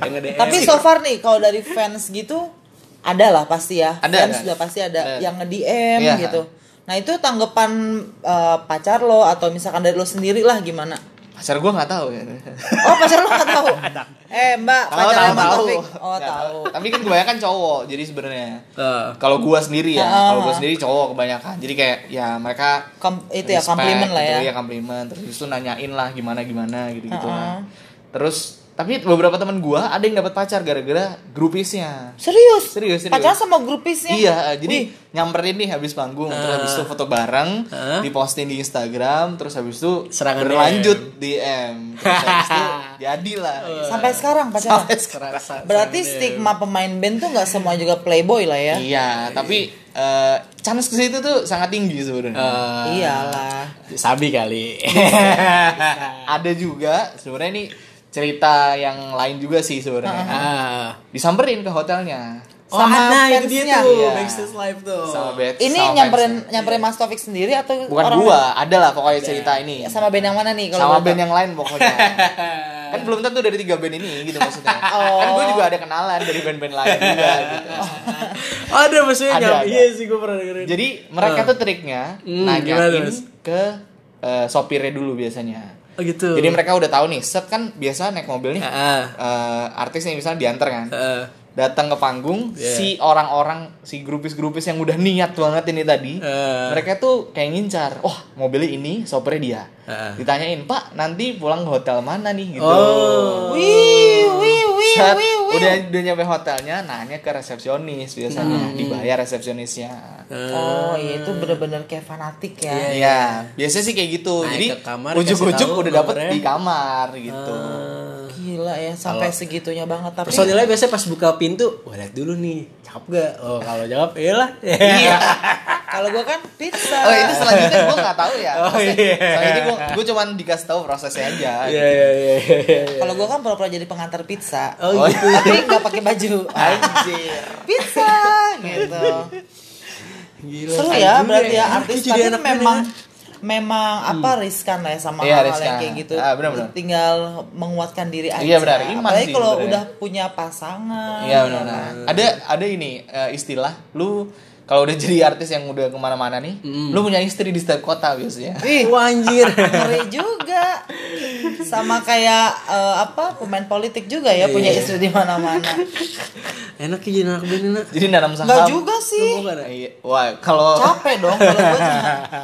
Iya. (laughs) Tapi so far nih kalau dari fans gitu ada lah pasti ya. Ada, fans ada. sudah pasti ada Ada. yang nge-DM Iya. gitu. Nah, itu tanggapan eh, pacar lo atau misalkan dari lo sendiri lah gimana? Pacar gua nggak tahu ya. Oh, pacar lo gak tahu. eh, Mbak, Tahu, pacarnya tahu, tahu. Taufik. Oh, Nggak tahu. Tapi kan kebanyakan cowok, jadi sebenarnya. Eh, Kalau gua sendiri ya, Ah. kalau gua sendiri cowok kebanyakan. Jadi kayak ya mereka Kom- itu ya respect komplimen lah gitu, ya. Iya, komplimen. Terus itu nanyain lah gimana gimana gitu gitu Ah. Terus tapi beberapa teman gua ada yang dapat pacar gara-gara grupisnya. Serius? Serius, serius. Pacaran sama grupisnya? Iya, jadi Wih, nyamperin nih habis panggung, terus habis itu foto bareng, Ah. diposting di Instagram, terus habis itu Serangan berlanjut DM. Terus habis itu (laughs) jadi lah. sampai sekarang pacaran. Sampai sekarang. Berarti stigma pemain band tuh nggak semua juga playboy lah ya? Iya, tapi eh, chance ke situ tuh sangat tinggi sebenarnya. Eh, Iyalah. sabi kali (laughs) Ada juga sebenarnya ini cerita yang lain juga sih sebenarnya. (laughs) ah. Disamperin ke hotelnya Oh, Sama ada itu dia tuh Iya. backstage live tuh sama bed. Ini sama nyamperin fansnya. nyamperin Mas Taufik sendiri atau Bukan orang gua, ada lah pokoknya cerita ini. sama band yang mana nih kalau sama band tahu? yang lain pokoknya. (laughs) kan belum tentu dari tiga band ini gitu maksudnya. Oh. Kan gue juga ada kenalan dari band-band lain juga (laughs) gitu. Oh, ada maksudnya Ada, iya sih gue pernah dengerin Jadi mereka Ah. tuh triknya Hmm, gimana, nanyain ke eh, sopirnya dulu biasanya. Oh gitu Jadi mereka udah tahu nih, set kan biasa naik mobil nih. Ah. eh, artis nih misalnya diantar kan. Eh, Datang ke panggung Yeah. si orang-orang si grupis-grupis yang udah niat banget ini tadi. Eh. Mereka tuh kayak ngincar. Wah, mobilnya ini sopirnya dia. Ah. Ditanyain, "Pak, nanti pulang ke hotel mana nih?" gitu. Oh. Wih, wih, Saat wih, wih. udah udah nyampe hotelnya nanya ke resepsionis biasanya dibayar resepsionisnya Oh, iya itu bener-bener kayak fanatik ya. Iya, Iya, biasanya sih kayak gitu. Naik Jadi ujuk-ujuk udah dapet nomornya. di kamar gitu. Eh, Gila ya, sampai segitunya banget tapi personilnya biasanya pas buka pintu wah lihat dulu nih cakep gak oh kalau jawab iyalah Iya. kalau gua kan pizza. Oh itu selanjutnya gue nggak tahu ya. Oh, Maksudnya, iya. Selanjutnya gue gue cuman dikasih tahu prosesnya aja. iya iya iya iya, iya. Kalau gua kan pura-pura jadi pengantar pizza. oh Oh, gitu Tapi nggak pakai baju. Anjir. Pizza gitu. Gila. Seru ya berarti ya artis jadi tapi anak band memang ya. memang apa riskan lah ya sama Iya, hal-hal riskan. yang kayak gitu. Ah, benar-benar. Tinggal menguatkan diri aja. Iya, benar. Iman Apalagi kalau udah punya pasangan. Iya benar. Ada ada ini eh, istilah lu kalau udah jadi artis yang udah ke mana-mana nih, lu punya istri di setiap kota biasanya. Ih, Wah anjir ngeri juga. Sama kayak eh, apa pemain politik juga ya punya Iya. istri di mana-mana. enak ya jadi anak band enak Jadi nanam saham. Enggak juga sih. ya? Iya. Wah, kalau Capek dong kalau gua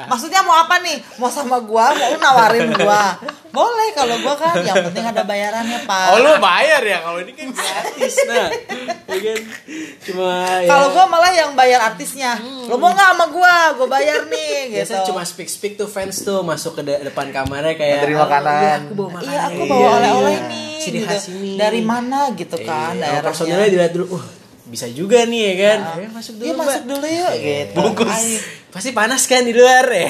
Maksudnya mau apa nih? Mau sama gua, mau nawarin gua. Boleh kalau gua kan yang penting ada bayarannya, Pak. Oh lu bayar ya kalau ini kan gratis nah (laughs) ya kan cuma ya Kalau gua malah yang bayar artisnya. Lo mau nggak sama gua? Gua bayar nih (laughs) gitu. biasa cuma speak speak tuh fans tuh masuk ke de- depan kamarnya kayak "Oh, makanan." iya, aku bawa makanan Iya, aku Iya, bawa iya. oleh-oleh nih. ciri gitu. ini Dari mana gitu kan Iya, daerahnya. personilnya dilihat dulu uh bisa juga nih ya kan Ayo masuk dulu Iya Mbak. masuk dulu yuk gitu. Bungkus. Pasti panas kan di luar ya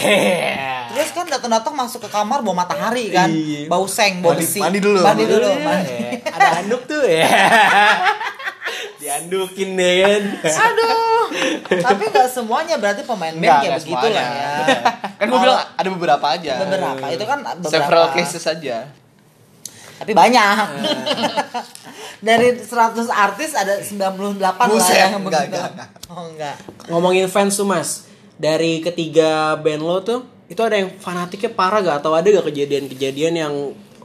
Terus kan datang-datang masuk ke kamar bawa matahari kan, Iya. bau seng, bau Mandi- besi. mandi dulu. Mandi dulu. Iya, mandi. ada anduk tuh ya (laughs) diandukin deh kan Aduh. (laughs) Tapi nggak semuanya berarti pemain band enggak begitu lah ya. (laughs) Kan gue bilang ada beberapa aja. Beberapa itu kan beberapa. Several cases aja. Tapi banyak. (laughs) Dari 100 artis ada 98 lah Buset, yang enggak, enggak, enggak. Oh enggak. Ngomongin fans tuh mas, dari ketiga band lo tuh, itu ada yang fanatiknya parah gak? Atau ada gak kejadian-kejadian yang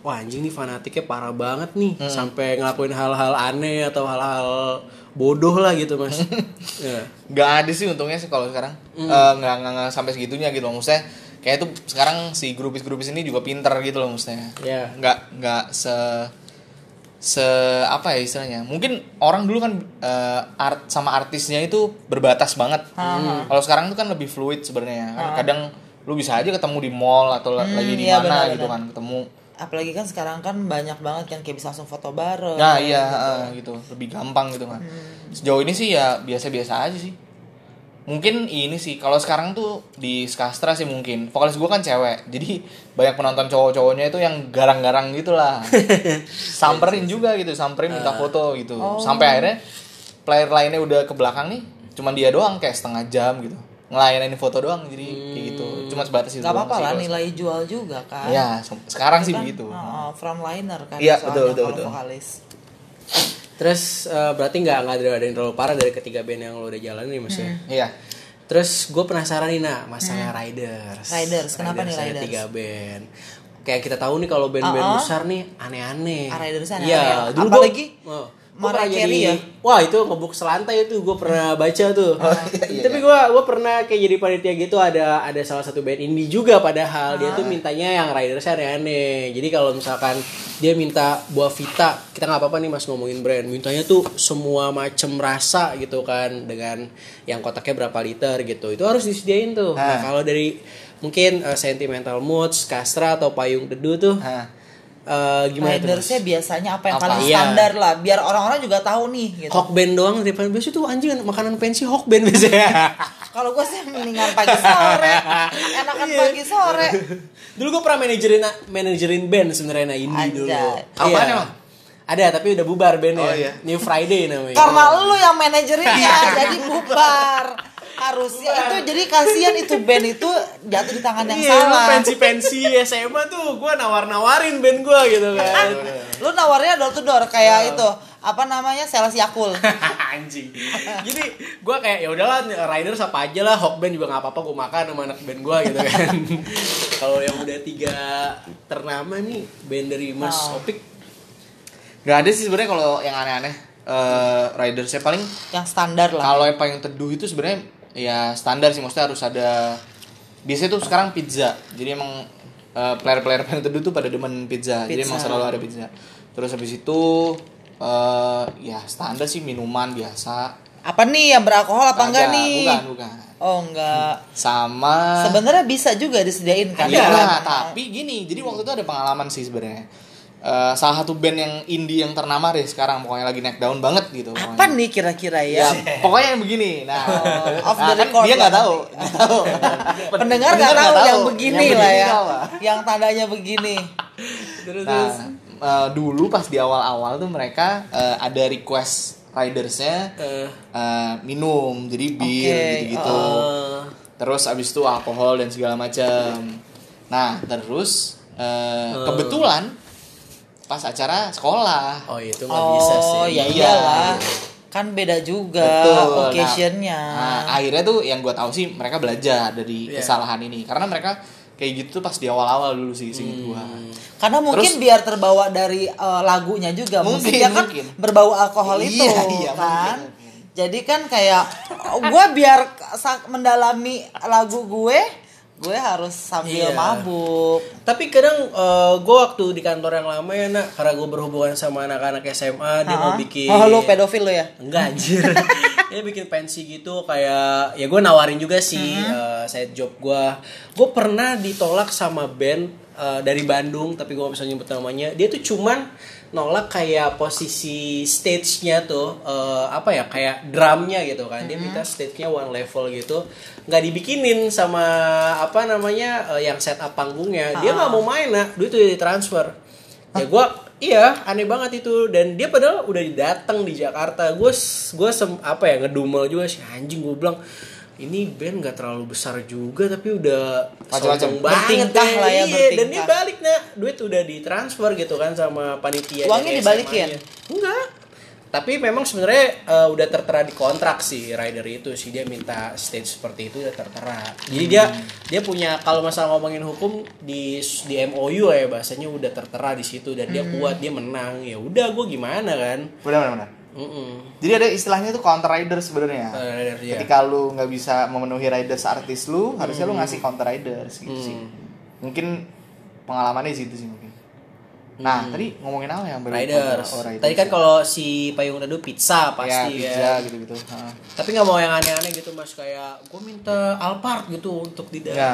wah anjing nih fanatiknya parah banget nih, sampai ngelakuin hal-hal aneh atau hal-hal bodoh lah gitu mas. (laughs) ya. nggak ada sih untungnya sih kalau sekarang. Hmm. Eh, nggak nggak nggak sampai segitunya gitu loh maksudnya. Kayak tuh sekarang si grupis-grupis ini juga pinter gitu loh maksudnya. Ya. nggak nggak se se apa ya istilahnya? Mungkin orang dulu kan eh, art sama artisnya itu berbatas banget. Kalau sekarang tuh kan lebih fluid sebenarnya. Kadang lu bisa aja ketemu di mall atau la- lagi di iya, mana gitu kan ketemu Apalagi kan sekarang kan banyak banget kan kayak bisa langsung foto bareng. Nah iya eh, gitu. Lebih gampang gitu kan. Sejauh ini sih ya biasa-biasa aja sih. Mungkin ini sih kalau sekarang tuh di Skastra sih mungkin. Vokalis gue kan cewek jadi banyak penonton cowok-cowoknya itu yang garang-garang gitu lah (laughs) samperin juga gitu samperin minta foto gitu. Sampai akhirnya player lainnya udah ke belakang nih cuman dia doang kayak setengah jam gitu. Ngelayanin foto doang jadi kayak gitu cuma sebatas itu Gak apa-apa lah nilai jual juga kan. ya se- sekarang sih Kan, begitu uh, frontliner kan. Iya, soalnya betul, betul, kalau betul. vokalis. Terus eh, berarti nggak nggak ada ada yang terlalu parah dari ketiga band yang lo udah jalan nih mas ya. iya Terus gue penasaran nih nak masalah Riders. Hmm. Riders, kenapa nih ada Riders? Tiga band. Kayak kita tahu nih kalau band-band Uh-uh. besar nih aneh-aneh. Ah, Riders aneh-aneh. Iya, dulu gua- Apalagi oh, gua Mariah Carey ya? Wah itu ngebuk selantai itu gue pernah baca tuh. Oh, iya, Tapi gue gua pernah kayak jadi panitia gitu ada ada salah satu band indie juga padahal dia Ah. tuh mintanya yang Riders aneh-aneh. Jadi kalau misalkan dia minta buah Vita, kita nggak apa-apa nih mas ngomongin brand. Mintanya tuh semua macem rasa gitu kan dengan yang kotaknya berapa liter gitu. Itu harus disediain tuh. Nah Ah. kalau dari mungkin uh, sentimental moods, kastra atau payung teduh tuh Hah. Uh, gimana? Ridersnya biasanya apa yang Apa? paling Iya. standar lah, biar orang-orang juga tahu nih gitu. Hawk band doang daripada biasa tuh anjing makanan pensi hawk band biasanya. (laughs) Kalau gue sih mendingan pagi sore, enakan Iya. pagi sore. dulu gue pernah manajerin manajerin band sebenarnya nah indie dulu. Apaan Iya. emang? Ada tapi udah bubar bandnya. Oh, iya. New Friday namanya. Karena lu yang manajernya (laughs) jadi bubar. Harusnya itu jadi kasihan itu band itu jatuh di tangan yang iya, salah. pensi-pensi SMA tuh gue nawar-nawarin band gue gitu kan. Lu nawarnya door to door kayak itu apa namanya sales Yakul. (laughs) Anjing. Jadi gue kayak ya udahlah Riders apa aja lah, Hawk band juga nggak apa-apa gue makan sama anak band gue gitu kan. (laughs) Kalau yang udah tiga ternama nih band dari Mas Oh. Opik nggak ada sih sebenarnya kalau yang aneh-aneh eh ridersnya paling yang standar lah. kalau yang paling teduh itu sebenarnya ya standar sih maksudnya harus ada biasanya tuh sekarang pizza jadi emang eh, player-player (laughs) paling teduh tuh pada demen pizza, jadi Pizza. emang selalu ada pizza terus habis itu eh ya standar sih minuman biasa Apa nih yang beralkohol apa enggak Ada, nih? bukan bukan Oh enggak. (laughs) sama Sebenarnya bisa juga disediain kan. Iya, Kalau- tapi gini, jadi waktu itu ada pengalaman sih sebenarnya. Eh, salah satu band yang indie yang ternama deh sekarang pokoknya lagi naik daun banget gitu. Apa pokoknya. nih kira-kira ya? Ya, pokoknya yang begini. Nah, (laughs) off nah, the kan record dia nggak tahu. (laughs) nggak tahu. Pendengar nggak tahu yang begini Yang lah ya. Yang tandanya begini. terus Nah, eh, dulu pas di awal-awal tuh mereka eh, ada request ridersnya eh, eh, minum, jadi bir Oke, gitu-gitu. eh, Terus abis itu alkohol dan segala macam. Nah, terus eh, kebetulan pas acara sekolah. oh itu nggak bisa sih. Oh, ya Iya. iyalah. Kan beda juga Betul. occasionnya. Nah, nah, akhirnya tuh yang gue tahu sih mereka belajar dari Iya. kesalahan ini karena mereka kayak gitu tuh pas di awal-awal dulu sih singkat gue. Karena mungkin Terus- biar terbawa dari eh, lagunya juga Mungkin, musiknya kan mungkin. berbau alkohol Iya, itu iya, kan. mungkin, mungkin. Jadi kan kayak gue biar mendalami lagu gue, gue harus sambil Iya. mabuk. Tapi kadang gue waktu di kantor yang lama ya nak, karena gue berhubungan sama anak-anak SMA, dia mau bikin. Oh, lu pedofil lu ya? Enggak anjir. (laughs) dia bikin pensi gitu kayak ya gue nawarin juga sih eh, side job gue. Gue pernah ditolak sama band eh, dari Bandung tapi gue gak bisa nyebut namanya. Dia tuh cuman nolak kayak posisi stage-nya tuh eh, apa ya kayak drumnya gitu kan. Dia minta stage-nya one level gitu. nggak dibikinin sama apa namanya eh, yang setup panggungnya. Dia nggak mau main nah, duit udah ditransfer. Ya gue iya aneh banget itu dan dia padahal udah datang di Jakarta. Gue gue apa ya ngedumel juga sih anjing gue bilang ini band nggak terlalu besar juga tapi udah Macam-macam. banget Bertingkah deh. lah ya, Iya, dan dia balik nah duit udah ditransfer gitu kan sama panitia Uangnya dibalikin? SMA-nya. enggak tapi memang sebenarnya eh, udah tertera di kontrak si rider itu sih dia minta stage seperti itu udah tertera jadi dia Hmm. dia punya kalau masalah ngomongin hukum di di MOU ya bahasanya udah tertera di situ dan Hmm. dia kuat dia menang ya udah gue gimana kan benar benar benar Mm-mm. jadi ada istilahnya tuh counter rider sebenarnya rider, iya. ketika lu nggak bisa memenuhi riders artis lu harusnya lu ngasih counter riders gitu sih Hmm. mungkin pengalamannya di situ sih mungkin nah tadi ngomongin apa yang baru Riders. oh, riders Tadi kan kalau si payung teduh pizza ya pasti ya. pizza gitu gitu Tapi nggak mau yang aneh-aneh gitu mas kayak gue minta Alphard gitu untuk di dalam. ya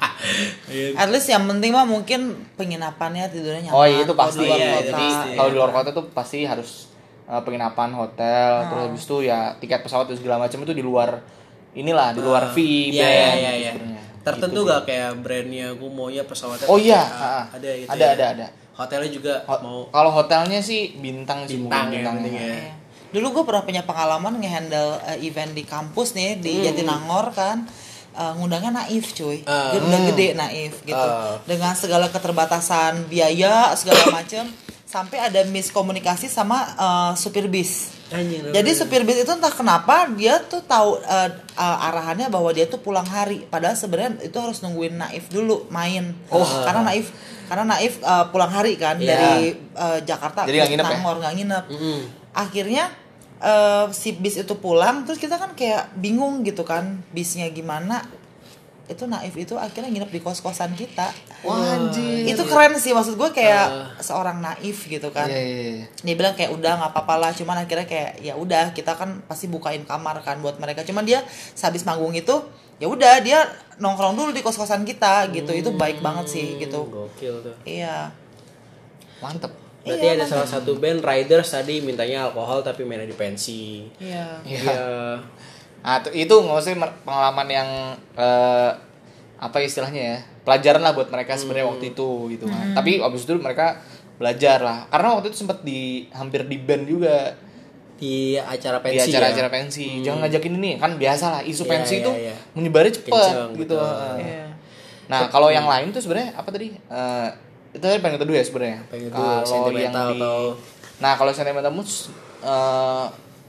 (laughs) Iya. At least yang penting mah mungkin penginapannya tidurnya nyaman. oh iya itu Kalau pasti di luar Iya, kota. itu kalau di luar kota tuh pasti harus uh, penginapan hotel Ah. terus habis itu ya tiket pesawat dan segala macam itu di luar inilah di luar fee Iya band iya iya. iya. Tertentu Gitu gak kayak brandnya gue maunya pesawatnya. Oh iya, A. ah, ada gitu. ada, ya. ada, ada. Hotelnya juga Ho- mau Kalau hotelnya sih bintang sih bintang mungkin ya bintangnya. penting ya. Iya. Dulu gue pernah punya pengalaman ngehandle uh, event di kampus nih di Hmm. Jatinangor kan. Uh, ngundangnya naif cuy, Ah. udah gede naif gitu, Ah. dengan segala keterbatasan biaya segala macem, sampai ada miskomunikasi sama uh, supir bis. Anjing. Jadi supir bis itu entah kenapa dia tuh tahu uh, uh, arahannya bahwa dia tuh pulang hari, padahal sebenarnya itu harus nungguin Naif dulu main. Oh. karena Naif karena Naif uh, pulang hari kan Iya. dari uh, Jakarta Jadi nggak nginep ya? Nginep. Mm-mm. Akhirnya uh, si bis itu pulang, terus kita kan kayak bingung gitu kan bisnya gimana. Itu Naif itu akhirnya nginep di kos kosan kita. Wah, anjir. Itu keren sih maksud gue kayak seorang Naif gitu kan Iya, iya, iya. dia bilang kayak udah nggak apa-apa lah cuman akhirnya kayak ya udah kita kan pasti bukain kamar kan buat mereka cuman dia sehabis manggung itu ya udah dia nongkrong dulu di kos kosan kita gitu itu baik banget sih gitu Gokil tuh. iya Mantep. Berarti Iya, ada salah satu band Riders tadi mintanya alkohol tapi mainnya di pensi. iya Iya. Nah, itu maksudnya mer- pengalaman yang eh, apa istilahnya ya? Pelajaran lah buat mereka sebenarnya waktu itu gitu kan. Tapi abis itu mereka belajar lah. Karena waktu itu sempat di hampir di band juga Di acara di pensi acara-acara ya. pensi. Jangan ngajakin ini kan biasa lah isu Iya, pensi iya, itu iya. menyebarnya cepet Kenceng, gitu. betul. Heeh. iya Nah, kalau yang lain tuh sebenarnya apa tadi? Eh, itu tadi pengen kedua ya sebenarnya. Kalau yang di atau- Nah, kalau sentimental moods eh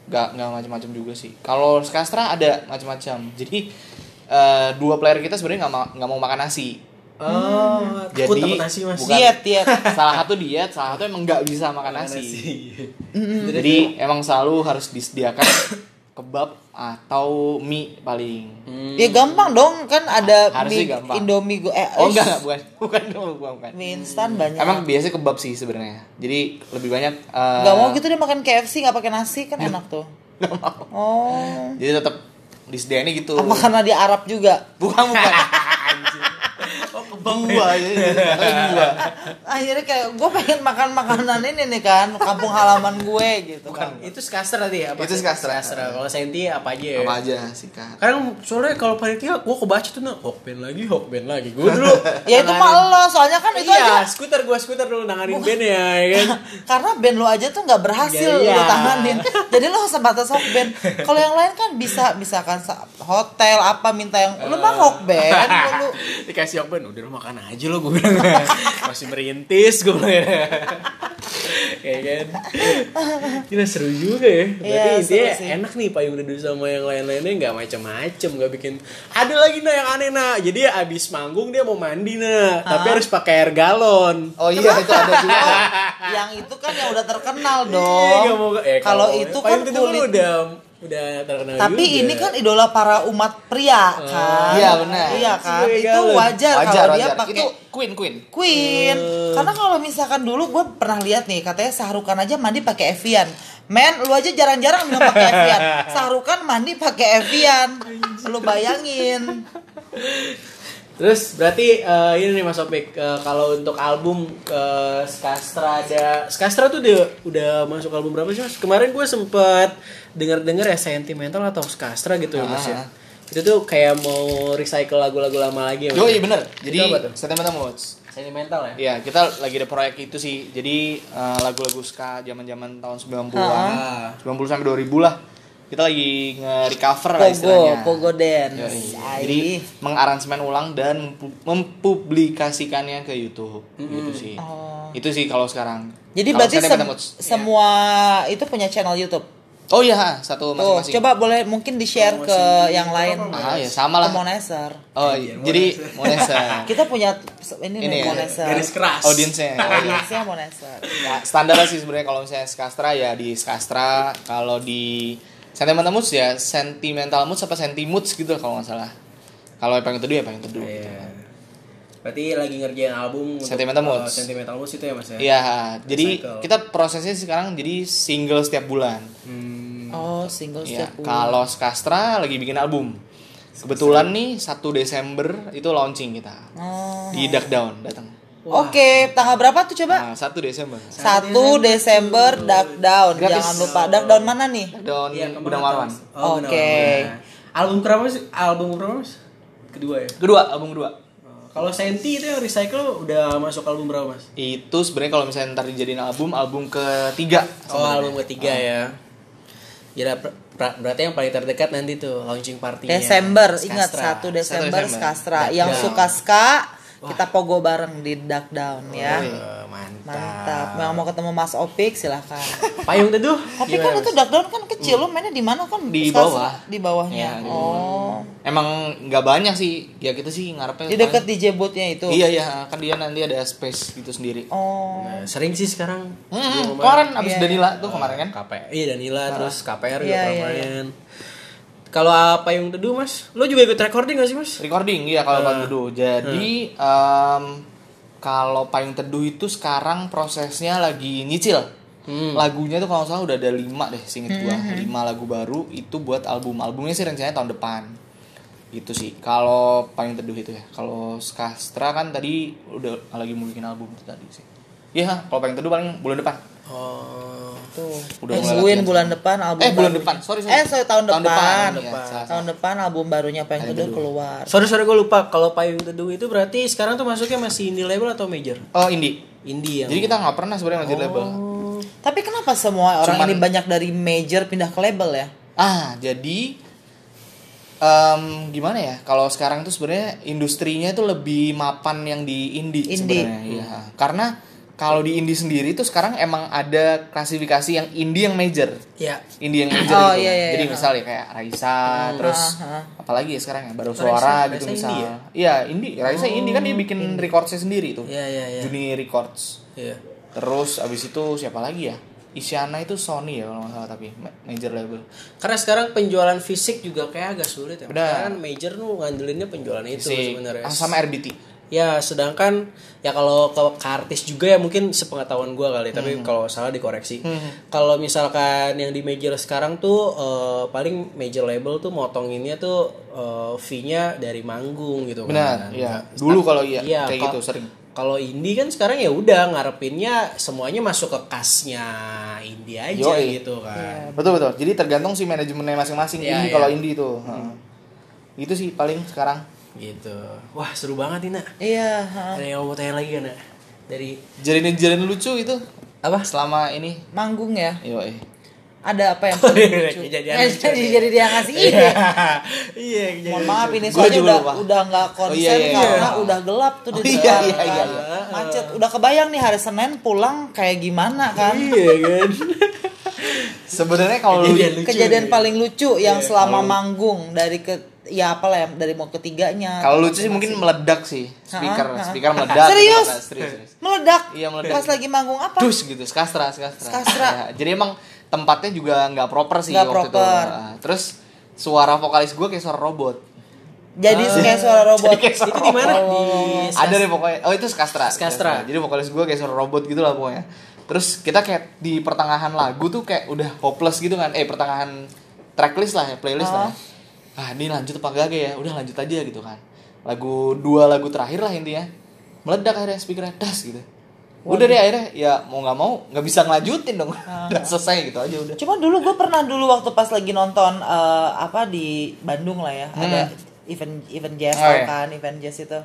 nggak nggak macam-macam juga sih. Kalau Skastra ada macam-macam. Jadi eh, dua player kita sebenarnya nggak ma- nggak mau makan nasi. Oh, Jadi, takut takut nasi mas. bukan- diet diet (laughs) salah satu diet, salah satu emang nggak bisa makan nasi. Hmm. Jadi emang selalu harus disediakan (coughs) kebab atau mie paling. ya gampang dong kan ada Harusnya mie gampang. Indomie go eh Oh enggak enggak bukan bukan (laughs) bukan bukan. bukan. mie instan banyak Emang biasanya kebab sih sebenarnya. Jadi lebih banyak eh, nggak mau gitu dia makan KFC nggak pakai nasi kan enak tuh nggak mau. (laughs) oh Jadi tetap disediainnya gitu. apa karena dia Arab juga Bukan bukan. (laughs) Oh kebab Dua ya. Dua. (laughs) akhirnya kayak gue pengen makan makanan ini nih kan kampung halaman gue gitu kan Itu skaster tadi ya? Apa? Itu Skastra. Kalau Senti apa aja ya? Apa aja sih kak? Kadang soalnya kalau panitia gue kebaca tuh nah hokben lagi hokben lagi gue dulu (laughs) ya itu mah lo soalnya kan itu iya, aja skuter gue skuter dulu nanganin band ya, ya kan (laughs) karena band lo aja tuh nggak berhasil Iya, iya. lo tanganin jadi lo sebatas hok band kalau yang lain kan bisa misalkan sa- hotel apa minta yang lo mah hok band lo, lo- dikasih hokben udah makan aja lo gue bilang. (laughs) Masih merintis gue bilang ya. Kayak kan. Gila seru juga ya. Berarti Iya, intinya seru sih. enak nih payung teduh sama yang lain-lainnya nggak macem-macem nggak bikin ada lagi nah yang aneh nah jadi abis manggung dia mau mandi nah tapi harus pakai air galon. Oh iya itu ada juga. yang itu kan yang udah terkenal (laughs) Iya, dong. mau- eh, kalau itu kan teduh kulit. udah udah terkenal tapi juga. ini kan idola para umat pria kan Iya, benar. iya kan itu wajar, Wajar kalau dia pakai Itu Queen Queen. Queen. Karena kalau misalkan dulu gue pernah lihat nih katanya Sahrukan aja mandi pakai Evian. Men, lu aja jarang-jarang minum pakai Evian. (laughs) Sahrukan mandi pakai Evian. Lu bayangin. (laughs) Terus berarti eh, ini nih Mas Opik eh, kalau untuk album eh, Skastra ada Skastra tuh udah udah masuk album berapa sih Mas? Kemarin gue sempet denger-denger ya sentimental atau Skastra gitu ya Mas ya. Ah. Itu tuh kayak mau recycle lagu-lagu lama lagi ya Mas? Yo iya bener. Jadi Itu apa tuh? Sentimental Moods. Sentimental ya? Iya, kita lagi ada proyek itu sih. Jadi eh, lagu-lagu ska zaman-zaman tahun 90-an. Ah. 90 sampai 2000 lah. Kita lagi nge-recover lah istilahnya. Pogo Dance. Yoi. Ai. Jadi mengaransemen ulang dan mempu- mempublikasikannya ke YouTube gitu sih. Oh. Itu sih kalau sekarang. Jadi Kalau berarti sekarang sem- kita mau- semua itu punya channel YouTube. Oh iya, satu Tuh, masing-masing. coba boleh mungkin di-share ke Promosi yang lain. Ah, ya sama lah. Ke Moneser. Oh, Iya, jadi Monesa. (laughs) Kita punya ini, Ini nih ya, Moneser. Garis keras. Audiensnya. Audiensnya Moneser. Ya, standar sih sebenarnya kalau misalnya Skastra ya di Skastra, kalau di Sentimental Moods ya Sentimental Moods apa Sentimoods gitu lah kalau nggak salah. Kalau yang paling teduh ya paling teduh. gitu. Iya. Berarti lagi ngerjain album untuk, Sentimental uh, Moods. Sentimental Moods itu ya Mas ya? Iya, jadi Recycle. kita prosesnya sekarang jadi single setiap bulan. Hmm. Oh, single Iya, setiap bulan. kalau Skastra lagi bikin album. Kebetulan nih 1 Desember itu launching kita. Oh. Di Duck Down datang. Oke, tanggal berapa tuh coba? Nah, 1 Desember. 1 Desember Duck Down. Gratis. Jangan lupa Duck Down mana nih? Down kemarin Gudang Marwan. tahu. Oh, Oke. Marwan. Album berapa Mas? Album berapa Mas? Kedua ya? Kedua, album kedua. Oh, Kalau Senti itu yang Recycle udah masuk album berapa Mas? Itu sebenarnya kalau misalnya ntar dijadiin album, album ketiga. Oh, sebenarnya. album ketiga ya. Ya ber- berarti yang paling terdekat nanti tuh launching party-nya. Desember, ingat. 1 Desember Desember. Skastra. Duck Yang Down. suka ska, kita pogo bareng di Duck Down ya. Eh, mantap. Mantap. Yang mau ketemu Mas Opik silahkan. Payung teduh. Tapi gimana, kan itu? Duck Down kan kecil, lo mainnya di mana kan? Di bawah. Di bawahnya. Iya, di oh. Emang nggak banyak sih. Ya kita sih ngarepnya. Di dekat DJ booth-nya itu. Iya iya, kan dia nanti ada space gitu sendiri. Oh. Nah, sering sih sekarang. Hmm, kemarin abis Iya, Danila tuh kemarin kan. KP, iya Danila terus KPR juga Iya, pernah iya, iya. main. Kalau apa yang teduh mas? Lo juga ikut recording gak sih mas? Recording iya kalau Payung Teduh. Jadi em, kalau Payung Teduh itu sekarang prosesnya lagi nyicil. Hmm. Lagunya tuh kalau salah udah ada lima deh, singkat gua. Lima lagu baru itu buat album. Albumnya sih rencananya tahun depan. Gitu sih. Kalau Payung Teduh itu ya. Kalau Skastra kan tadi udah lagi mau bikin album tadi sih. Iya, kalau Payung Teduh paling bulan depan. Oh, Tuh. Udah Eh, Tungguin bulan depan album Eh, bulan depan. Sorry, sorry. Eh, sorry, tahun, depan. iya, depan. salah, Tahun depan album barunya Payung Teduh keluar. sorry sorry gue lupa. Kalau payung teduh itu berarti sekarang tuh masuknya masih indie label atau major? Oh, indie. Indie yang. Jadi kita nggak pernah sebenarnya label. Oh. Tapi kenapa semua orang Cuman- ini banyak dari major pindah ke label ya? Ah, jadi em, gimana ya? Kalau sekarang tuh sebenarnya industrinya itu lebih mapan yang di indie, Indie. sebenarnya. Iya. Karena kalau di indie sendiri tuh sekarang emang ada klasifikasi yang indie yang major. Ya. Indie yang major Oh, gitu. iya, iya, Jadi iya. misalnya kayak Raisa, terus Ah, ah. apalagi ya sekarang ya baru Raisa- suara Raisa gitu indie misal. ya? Iya, indie. Raisa indie kan dia bikin recordsnya sendiri tuh. Iya iya iya. Juni Records. Iya. Terus abis itu siapa lagi ya? Isyana itu Sony ya kalau nggak salah tapi ma- major label. Karena sekarang penjualan fisik juga kayak agak sulit ya. Benar. Kan major tuh ngandelinnya penjualan itu sebenarnya. ah, sama RBT. Ya, sedangkan ya kalau ke, ke artis juga ya mungkin sepengetahuan gua kali, Hmm. tapi kalau salah dikoreksi. Kalau misalkan yang di major sekarang tuh eh, paling major label tuh motonginnya tuh eh, fee-nya dari manggung gitu Benar, kan. iya. Nggak- Dulu kalau iya, Iya, kayak gitu sering. Kalau indie kan sekarang ya udah ngarepinnya semuanya masuk ke kasnya indie aja Yoi. gitu kan. Betul betul. Jadi tergantung si manajemennya masing-masing. Iya, indie iya. kalau indie itu. Heeh. Itu sih paling sekarang. Gitu. Wah, seru banget Ina. Iya. ha. Ada yang mau tanya lagi kan, Nak? Dari Jalin-jalin lucu itu apa? selama ini. Manggung ya. Eh. Ada apa yang (laughs) paling lucu? Kejadian Eh, lucu jadi, nih. jadi dia ngasih ide. (laughs) Iya, kejadian Mohon maaf ini soalnya udah lupa. udah nggak konsen Oh, iya, iya, iya. karena udah gelap tuh di Oh, iya, iya, iya, iya. Macet. Udah kebayang nih hari Senin pulang kayak gimana kan? Iya kan. Sebenarnya kalau Kejadian lucu. Kejadian paling lucu yang Iya, selama kalau- manggung dari ke ya apalah ya dari mau ketiganya. kalau lucu sih mungkin meledak sih. Speaker, speaker meledak. Serius? gitu kan. Serius, serius. meledak. Iya, meledak. Pas lagi manggung apa? Dus gitu, skastra, skastra. Skastra. Ya, jadi emang tempatnya juga nggak proper sih Nggak waktu proper. itu. Nah, terus suara vokalis gue kayak suara robot. Jadi Ah. kayak suara (laughs) robot. Jadi kayak suara Itu di mana? Oh. Di Ada deh pokoknya. Oh itu skastra. Skastra. Jadi vokalis gue kayak suara robot gitu lah pokoknya. Terus kita kayak di pertengahan lagu tuh kayak udah hopeless gitu kan. Eh pertengahan tracklist lah ya, playlist lah. Ya. Ah ini lanjut apa gak ya? Udah lanjut aja gitu kan. Lagu dua lagu terakhir lah intinya. Meledak akhirnya speakernya das gitu. Udah deh akhirnya ya mau nggak mau nggak bisa ngelanjutin dong. (laughs) udah selesai gitu aja udah. Cuma dulu gue pernah dulu waktu pas lagi nonton eh, apa di Bandung lah ya, ada event event jazz Hmm. Oh, iya. kan, event jazz itu.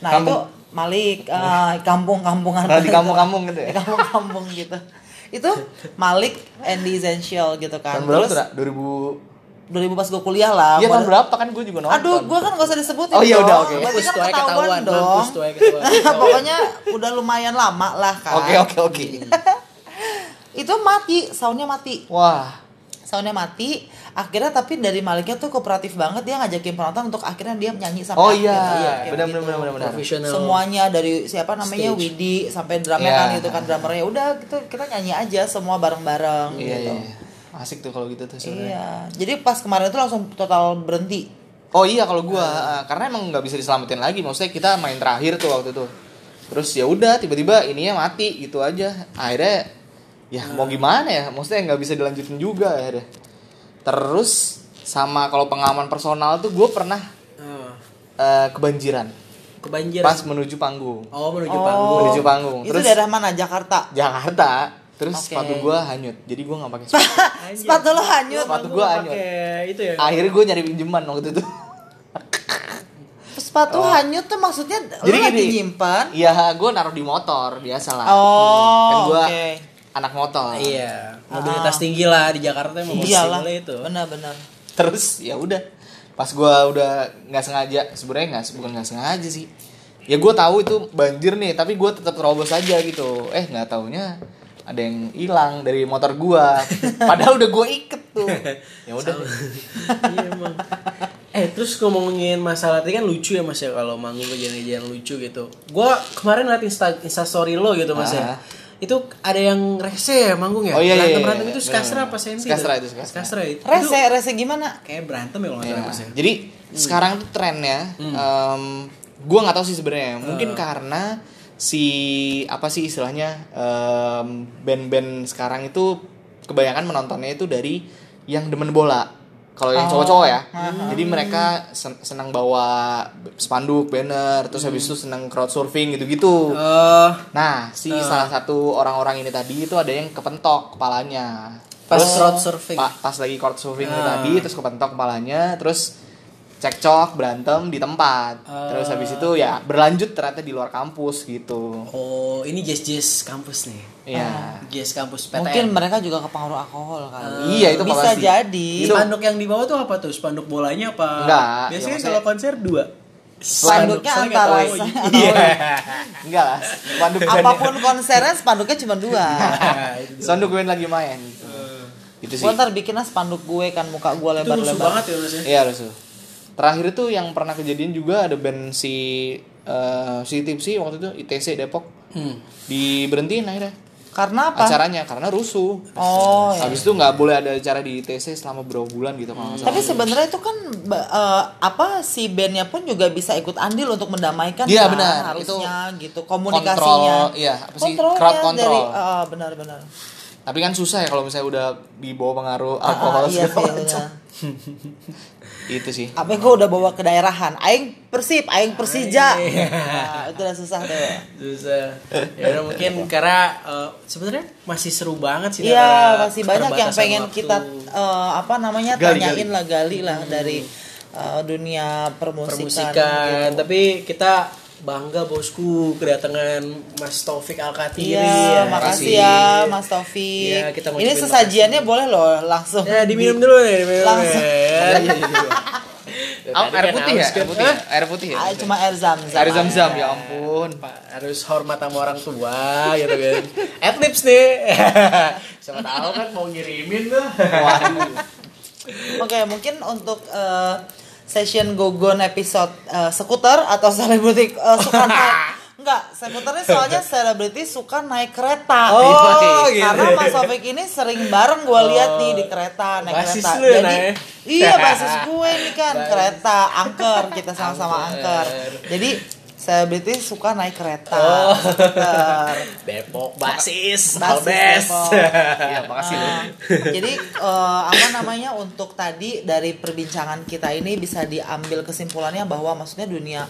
Nah Kampung. itu Malik eh, (laughs) kampung-kampungan Nah, di kampung-kampung gitu ya? Di (laughs) kampung-kampung gitu. itu Malik and the Essential gitu kan Tahun berapa Terus, tuh, Nak? 2000 2000 pas gue kuliah lah Iya tahun berapa kan gue juga nonton. Aduh, gue kan gak usah disebutin Oh, iya, udah, oke. Berarti Mampus kan tuh aja ketahuan ketahuan, dong. tuh aja ketahuan. (laughs) Pokoknya udah lumayan lama lah kan. Oke oke oke. (laughs) Itu mati, soundnya mati. Wah. Soundnya mati. Akhirnya tapi dari Maliknya tuh kooperatif banget dia ngajakin penonton untuk akhirnya dia nyanyi sampai Oh akhir. iya, Iya, benar gitu. benar benar benar. Profesional. Semuanya dari siapa namanya Stage. Widi sampai drummer Iya. kan itu kan drummernya udah gitu kita nyanyi aja semua bareng-bareng Iya gitu. iya. Asik tuh kalau gitu tuh sebenarnya. Iya. Jadi pas kemarin itu langsung total berhenti. Oh iya kalau gua eh, karena emang nggak bisa diselamatin lagi. Maksudnya kita main terakhir tuh waktu itu. Terus ya udah tiba-tiba ininya mati gitu aja. Akhirnya ya mau gimana ya? Maksudnya nggak bisa dilanjutin juga akhirnya. Terus sama kalau pengalaman personal tuh gue pernah Ah, eh, kebanjiran kebanjiran. pas menuju panggung. Oh, menuju Oh. panggung. Menuju panggung. Itu Terus daerah mana? Jakarta. Jakarta. Terus Oke. sepatu gua hanyut. Jadi gua nggak pakai sepatu. (laughs) Sepatu lo hanyut. Sepatu gua hanyut. Itu ya. Akhirnya gue nyari pinjaman waktu itu. (laughs) Sepatu hanyut tuh maksudnya Oh. Jadi lu lagi gini. nyimpan. Iya, gue naruh di motor biasa lah. Oh, kan gue oke. anak motor. Iya, mobilitas tinggi lah di Jakarta emang Iyalah. itu. Benar-benar. Terus ya udah, pas gue udah nggak sengaja, sebenarnya nggak bukan nggak sengaja sih. Ya gue tahu itu banjir nih, tapi gue tetap terobos aja gitu. Eh nggak taunya ada yang hilang dari motor gua. (laughs) Padahal udah gue iket tuh. (laughs) Ya udah. iya emang. Eh terus ngomongin masalah tadi kan lucu ya mas ya kalau manggung kejadian-kejadian lucu gitu. Gua kemarin liat insta, instastory lo gitu mas ya. Ah. Itu ada yang rese ya manggung ya? Oh, iya, iya, berantem iya, berantem iya. itu skastra apa sensi? Skastra itu, skastra. skastra itu. Rese, rese gimana? Kayak berantem ya kalau nggak Ya, salah mas ya. Jadi sekarang tuh trennya, em, gua nggak tahu sih sebenarnya. Mungkin karena si apa sih istilahnya em, band-band sekarang itu kebanyakan menontonnya itu dari yang demen bola. Kalau yang cowok-cowok ya, jadi mereka sen- senang bawa spanduk, banner, terus habis itu senang crowd surfing gitu-gitu. Eh, Nah, si salah satu orang-orang ini tadi itu ada yang kepentok kepalanya. Pas Terus, crowd surfing. pa- pas lagi crowd surfing itu Ah. tadi, terus kepentok kepalanya, terus cekcok berantem di tempat. Ah. Terus habis itu ya berlanjut ternyata di luar kampus gitu. oh ini jazz jazz kampus nih. Iya. Jazz kampus PTN. Mungkin mereka juga kepengaruh alkohol kali. Iya, itu Bisa pasti. jadi. Spanduk yang di bawah tuh apa tuh? Spanduk bolanya apa? Enggak, Biasanya ya kalau konser dua. Spanduknya Spanduk, antara Iya. Enggak lah, spanduk Apa pun konsernya spanduknya cuma dua. (laughs) spanduk band lagi main gitu. Gitu sih. Gue ntar bikinnya spanduk gue kan muka gue Itu rusuh lebar-lebar. banget ya ya. Iya harus. Terakhir itu yang pernah kejadian juga ada band si eh, si Tipsy waktu itu ITC Depok Hmm. diberhentiin akhirnya Karena apa? acaranya karena rusuh. Oh, ya. Habis itu nggak boleh ada acara di ITC selama berapa bulan gitu salah. Tapi sebenarnya itu kan eh, apa si bandnya pun juga bisa ikut andil untuk mendamaikan Iya, kan, benar. harusnya gitu Kontrol, komunikasinya. iya, apa sih? Kontrolnya Crowd control. dari eh, benar-benar. Tapi kan susah ya kalau misalnya udah di bawah pengaruh Ah, alkohol ah, iya segala macam. (laughs) Itu sih. Apa gue udah bawa ke daerahan, aing Persib, aing Persija. Nah, itu udah susah tuh. Susah. Ya mungkin karena eh, sebenarnya masih seru banget sih. Iya, masih banyak yang pengen waktu. kita eh, apa namanya Gali, tanyain gali. lah gali lah dari eh, dunia permusikan. permusikan. gitu. Tapi kita bangga bosku kedatangan Mas Taufik Alkatiri. Iya, ya. makasih ya Mas Taufik. Iya, kita Ini sesajiannya boleh loh langsung. Ya diminum di- dulu nih, diminum Langsung. Ya, (laughs) iya. Oh, Tadi air kan putih ya? haus kan. Air putih ya? Air putih ya? Ah, cuma air zam-zam. Air zam-zam ya ampun. Pak, harus hormat sama orang tua gitu kan. Adlibs nih. (laughs) Siapa tahu kan mau ngirimin tuh. Waduh. Oke, mungkin untuk eh, session Gogon episode eh, skuter atau selebriti eh, suka naik (laughs) Enggak, skuternya soalnya selebriti suka naik kereta. Oh, gitu. Karena Mas Sofik ini sering bareng gue lihat nih di kereta naik Basis kereta. lu ya, Jadi Nay? iya basis (laughs) gue nih kan Basis. kereta angker kita sama-sama. Angker. Jadi selebriti suka naik kereta. Oh. skuter. Depok (laughs) basis, Basis. Depok. (laughs) Iya, makasih. Nah, jadi eh, apa namanya untuk tadi dari perbincangan kita ini bisa diambil kesimpulannya bahwa maksudnya dunia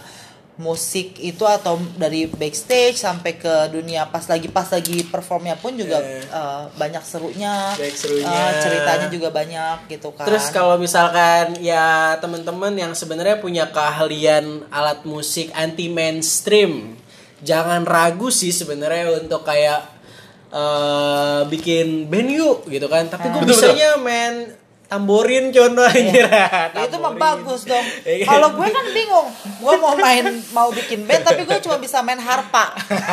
musik itu atau dari backstage sampai ke dunia pas lagi pas lagi performnya pun juga Eh. eh, banyak serunya, Baik serunya. eh, ceritanya juga banyak gitu kan. Terus kalau misalkan ya teman-teman yang sebenarnya punya keahlian alat musik anti mainstream, jangan ragu sih sebenarnya untuk kayak eh bikin band yuk gitu kan. Tapi gue bisanya main tamborin contoh (laughs) anjir. Ya, itu mah bagus dong. Iya? Kalau gue kan bingung, gue mau main mau bikin band tapi gue cuma bisa main harpa.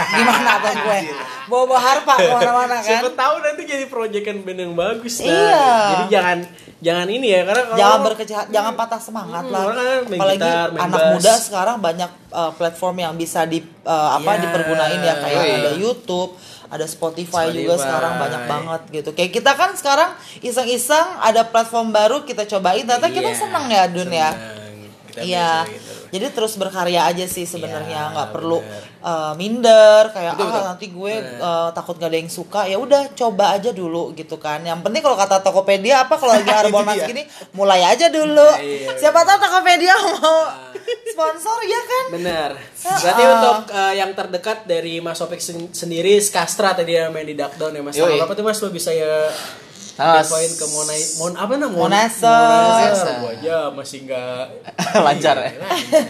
Gimana tuh (laughs) gue? Bawa bawa harpa ke mana-mana kan? Siapa tahu nanti jadi proyekan band yang bagus nah. Iya. Jadi jangan jangan ini ya karena kalau Jangan berkecil jangan patah semangat Hmm, lah. kan Apalagi gitar, anak bass. muda sekarang banyak uh, platform yang bisa di uh, apa Iya. dipergunain ya kayak Iya. ada YouTube, ada Spotify, juga Spotify. sekarang banyak banget gitu. Kayak kita kan sekarang iseng-iseng ada platform baru kita cobain, ternyata kita Iya, seneng ya Dun ya. seneng. Iya, gitu. Jadi terus berkarya aja sih sebenarnya Iya, nggak perlu bener. uh, minder kayak Betul, ah betul. nanti gue uh, takut gak ada yang suka ya udah coba aja dulu gitu kan. Yang penting kalau kata Tokopedia apa kalau lagi (laughs) Harbolnas gini mulai aja dulu. Iya, Siapa tahu Tokopedia (laughs) mau sponsor ya kan? Benar. Berarti Ah. untuk uh, yang terdekat dari Mas Opik sen- sendiri Skastra tadi yang main di Duckdown ya Mas. Yoi. Apa tuh Mas lo bisa ya Nah, poin ke Monai Mon apa namanya? Monaster. Monaster. Gua aja masih enggak (laughs) lancar ya.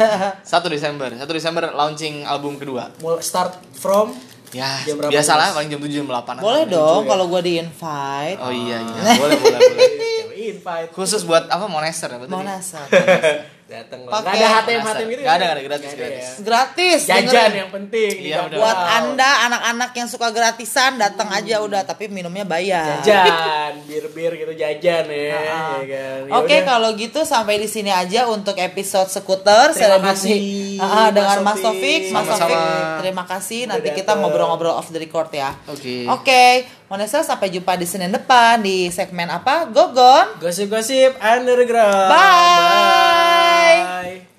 (laughs) 1 Desember. 1 Desember launching album kedua. Mau start from Ya, Jam berapa, biasalah paling jam 7 jam 8. Boleh ya. dong kalau gue di invite. Oh iya iya. (laughs) Boleh boleh boleh. invite Khusus buat apa Monester apa tadi? Monaster. Datang Nggak ada HTM HTM gitu. Nggak ada, ya? nggak ada, gratis, Nggak ada gratis. ya. Gratis. Jajan dengerin. yang penting Iya, udah. Buat anda anak-anak yang suka gratisan datang aja udah tapi minumnya bayar. jajan, bir-bir gitu jajan ya. Ya kan. Ya Oke udah. kalau gitu sampai di sini aja untuk episode skuter kasih, Ah, dengan Mas Mas Taufik. Mas. Taufik terima kasih. Nanti kita ngobrol-ngobrol off the record ya. Oke. Oke, Monesa sampai jumpa di Senin depan di segmen apa? Gogon. Gosip-gosip underground. Bye. Bye.